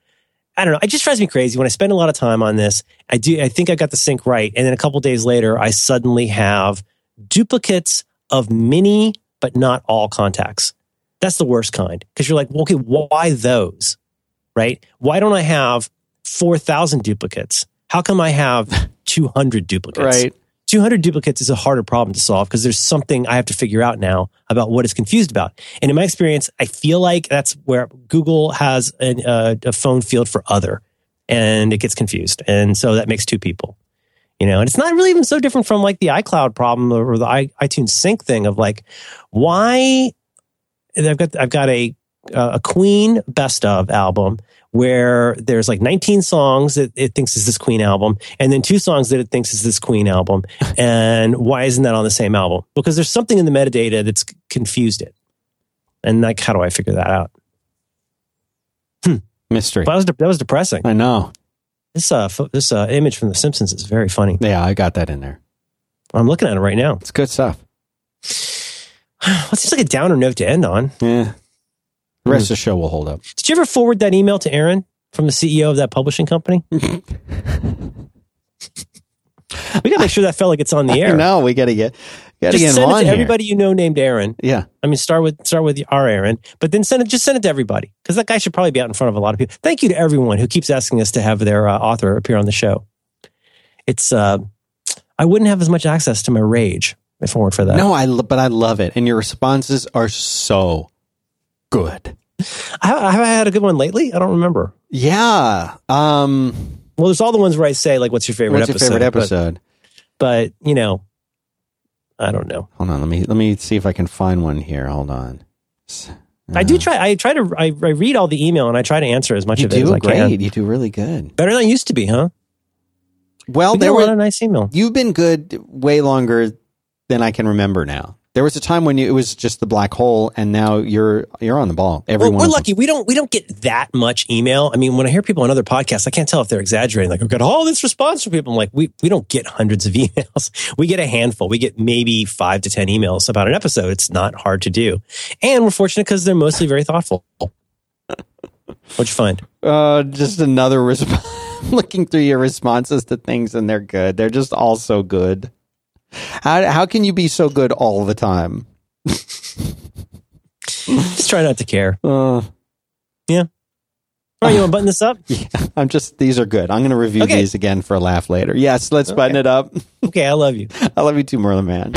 I don't know. It just drives me crazy when I spend a lot of time on this. I do, I think I got the sync right. And then a couple days later, I suddenly have duplicates of many, but not all contacts. That's the worst kind because you're like, well, okay, why those? Right? Why don't I have 4,000 duplicates? How come I have 200 duplicates? Right. 200 duplicates is a harder problem to solve because there's something I have to figure out now about what it's confused about. And in my experience, I feel like that's where Google has an, uh, a phone field for other and it gets confused. And so that makes two people, you know, and it's not really even so different from like the iCloud problem or the iTunes sync thing of like, why I've got, I've got a, a Queen best of album where there's like 19 songs that it thinks is this Queen album, and then two songs that it thinks is this Queen album. and why isn't that on the same album? Because there's something in the metadata that's confused it. And like, how do I figure that out? Hmm. Mystery. That was, de- that was depressing. I know. This uh, fo- this uh, image from The Simpsons is very funny. Yeah, I got that in there. I'm looking at it right now. It's good stuff. Well, it seems like a downer note to end on. Yeah. The rest of the show will hold up. Did you ever forward that email to Aaron from the CEO of that publishing company? we gotta make sure that fella gets on the air. No, we gotta get gotta Just get send it to here. everybody you know named Aaron. Yeah. I mean, start with start with our Aaron, but then send it. Just send it to everybody because that guy should probably be out in front of a lot of people. Thank you to everyone who keeps asking us to have their uh, author appear on the show. It's uh, I wouldn't have as much access to my rage if for that. No, I but I love it, and your responses are so good. I, have I had a good one lately. I don't remember. Yeah. Um. Well, there's all the ones where I say like, "What's your favorite What's your episode?" favorite but- episode? But, you know, I don't know. Hold on. Let me let me see if I can find one here. Hold on. I do try. I try to. I, I read all the email and I try to answer as much of it as do I great. can. You do really good. Better than I used to be, huh? Well, We there a were of nice email. you've been good way longer than I can remember now. There was a time when you, it was just the black hole, and now you're you're on the ball. Well, Everyone, we're lucky. We don't we don't get that much email. I mean, when I hear people on other podcasts, I can't tell if they're exaggerating. Like, we've got all this response from people. I'm like, we we don't get hundreds of emails. We get a handful. We get maybe five to ten emails about an episode. It's not hard to do, and we're fortunate because they're mostly very thoughtful. What'd you find? Uh, just another response. looking through your responses to things, and they're good. They're just all so good. How how can you be so good all the time? Just try not to care. Uh, All right, you want to button this up? Yeah, I'm just these are good. I'm going to review Okay. these again for a laugh later. Yes, let's button it up. Okay, I love you. I love you too, Merlin Mann.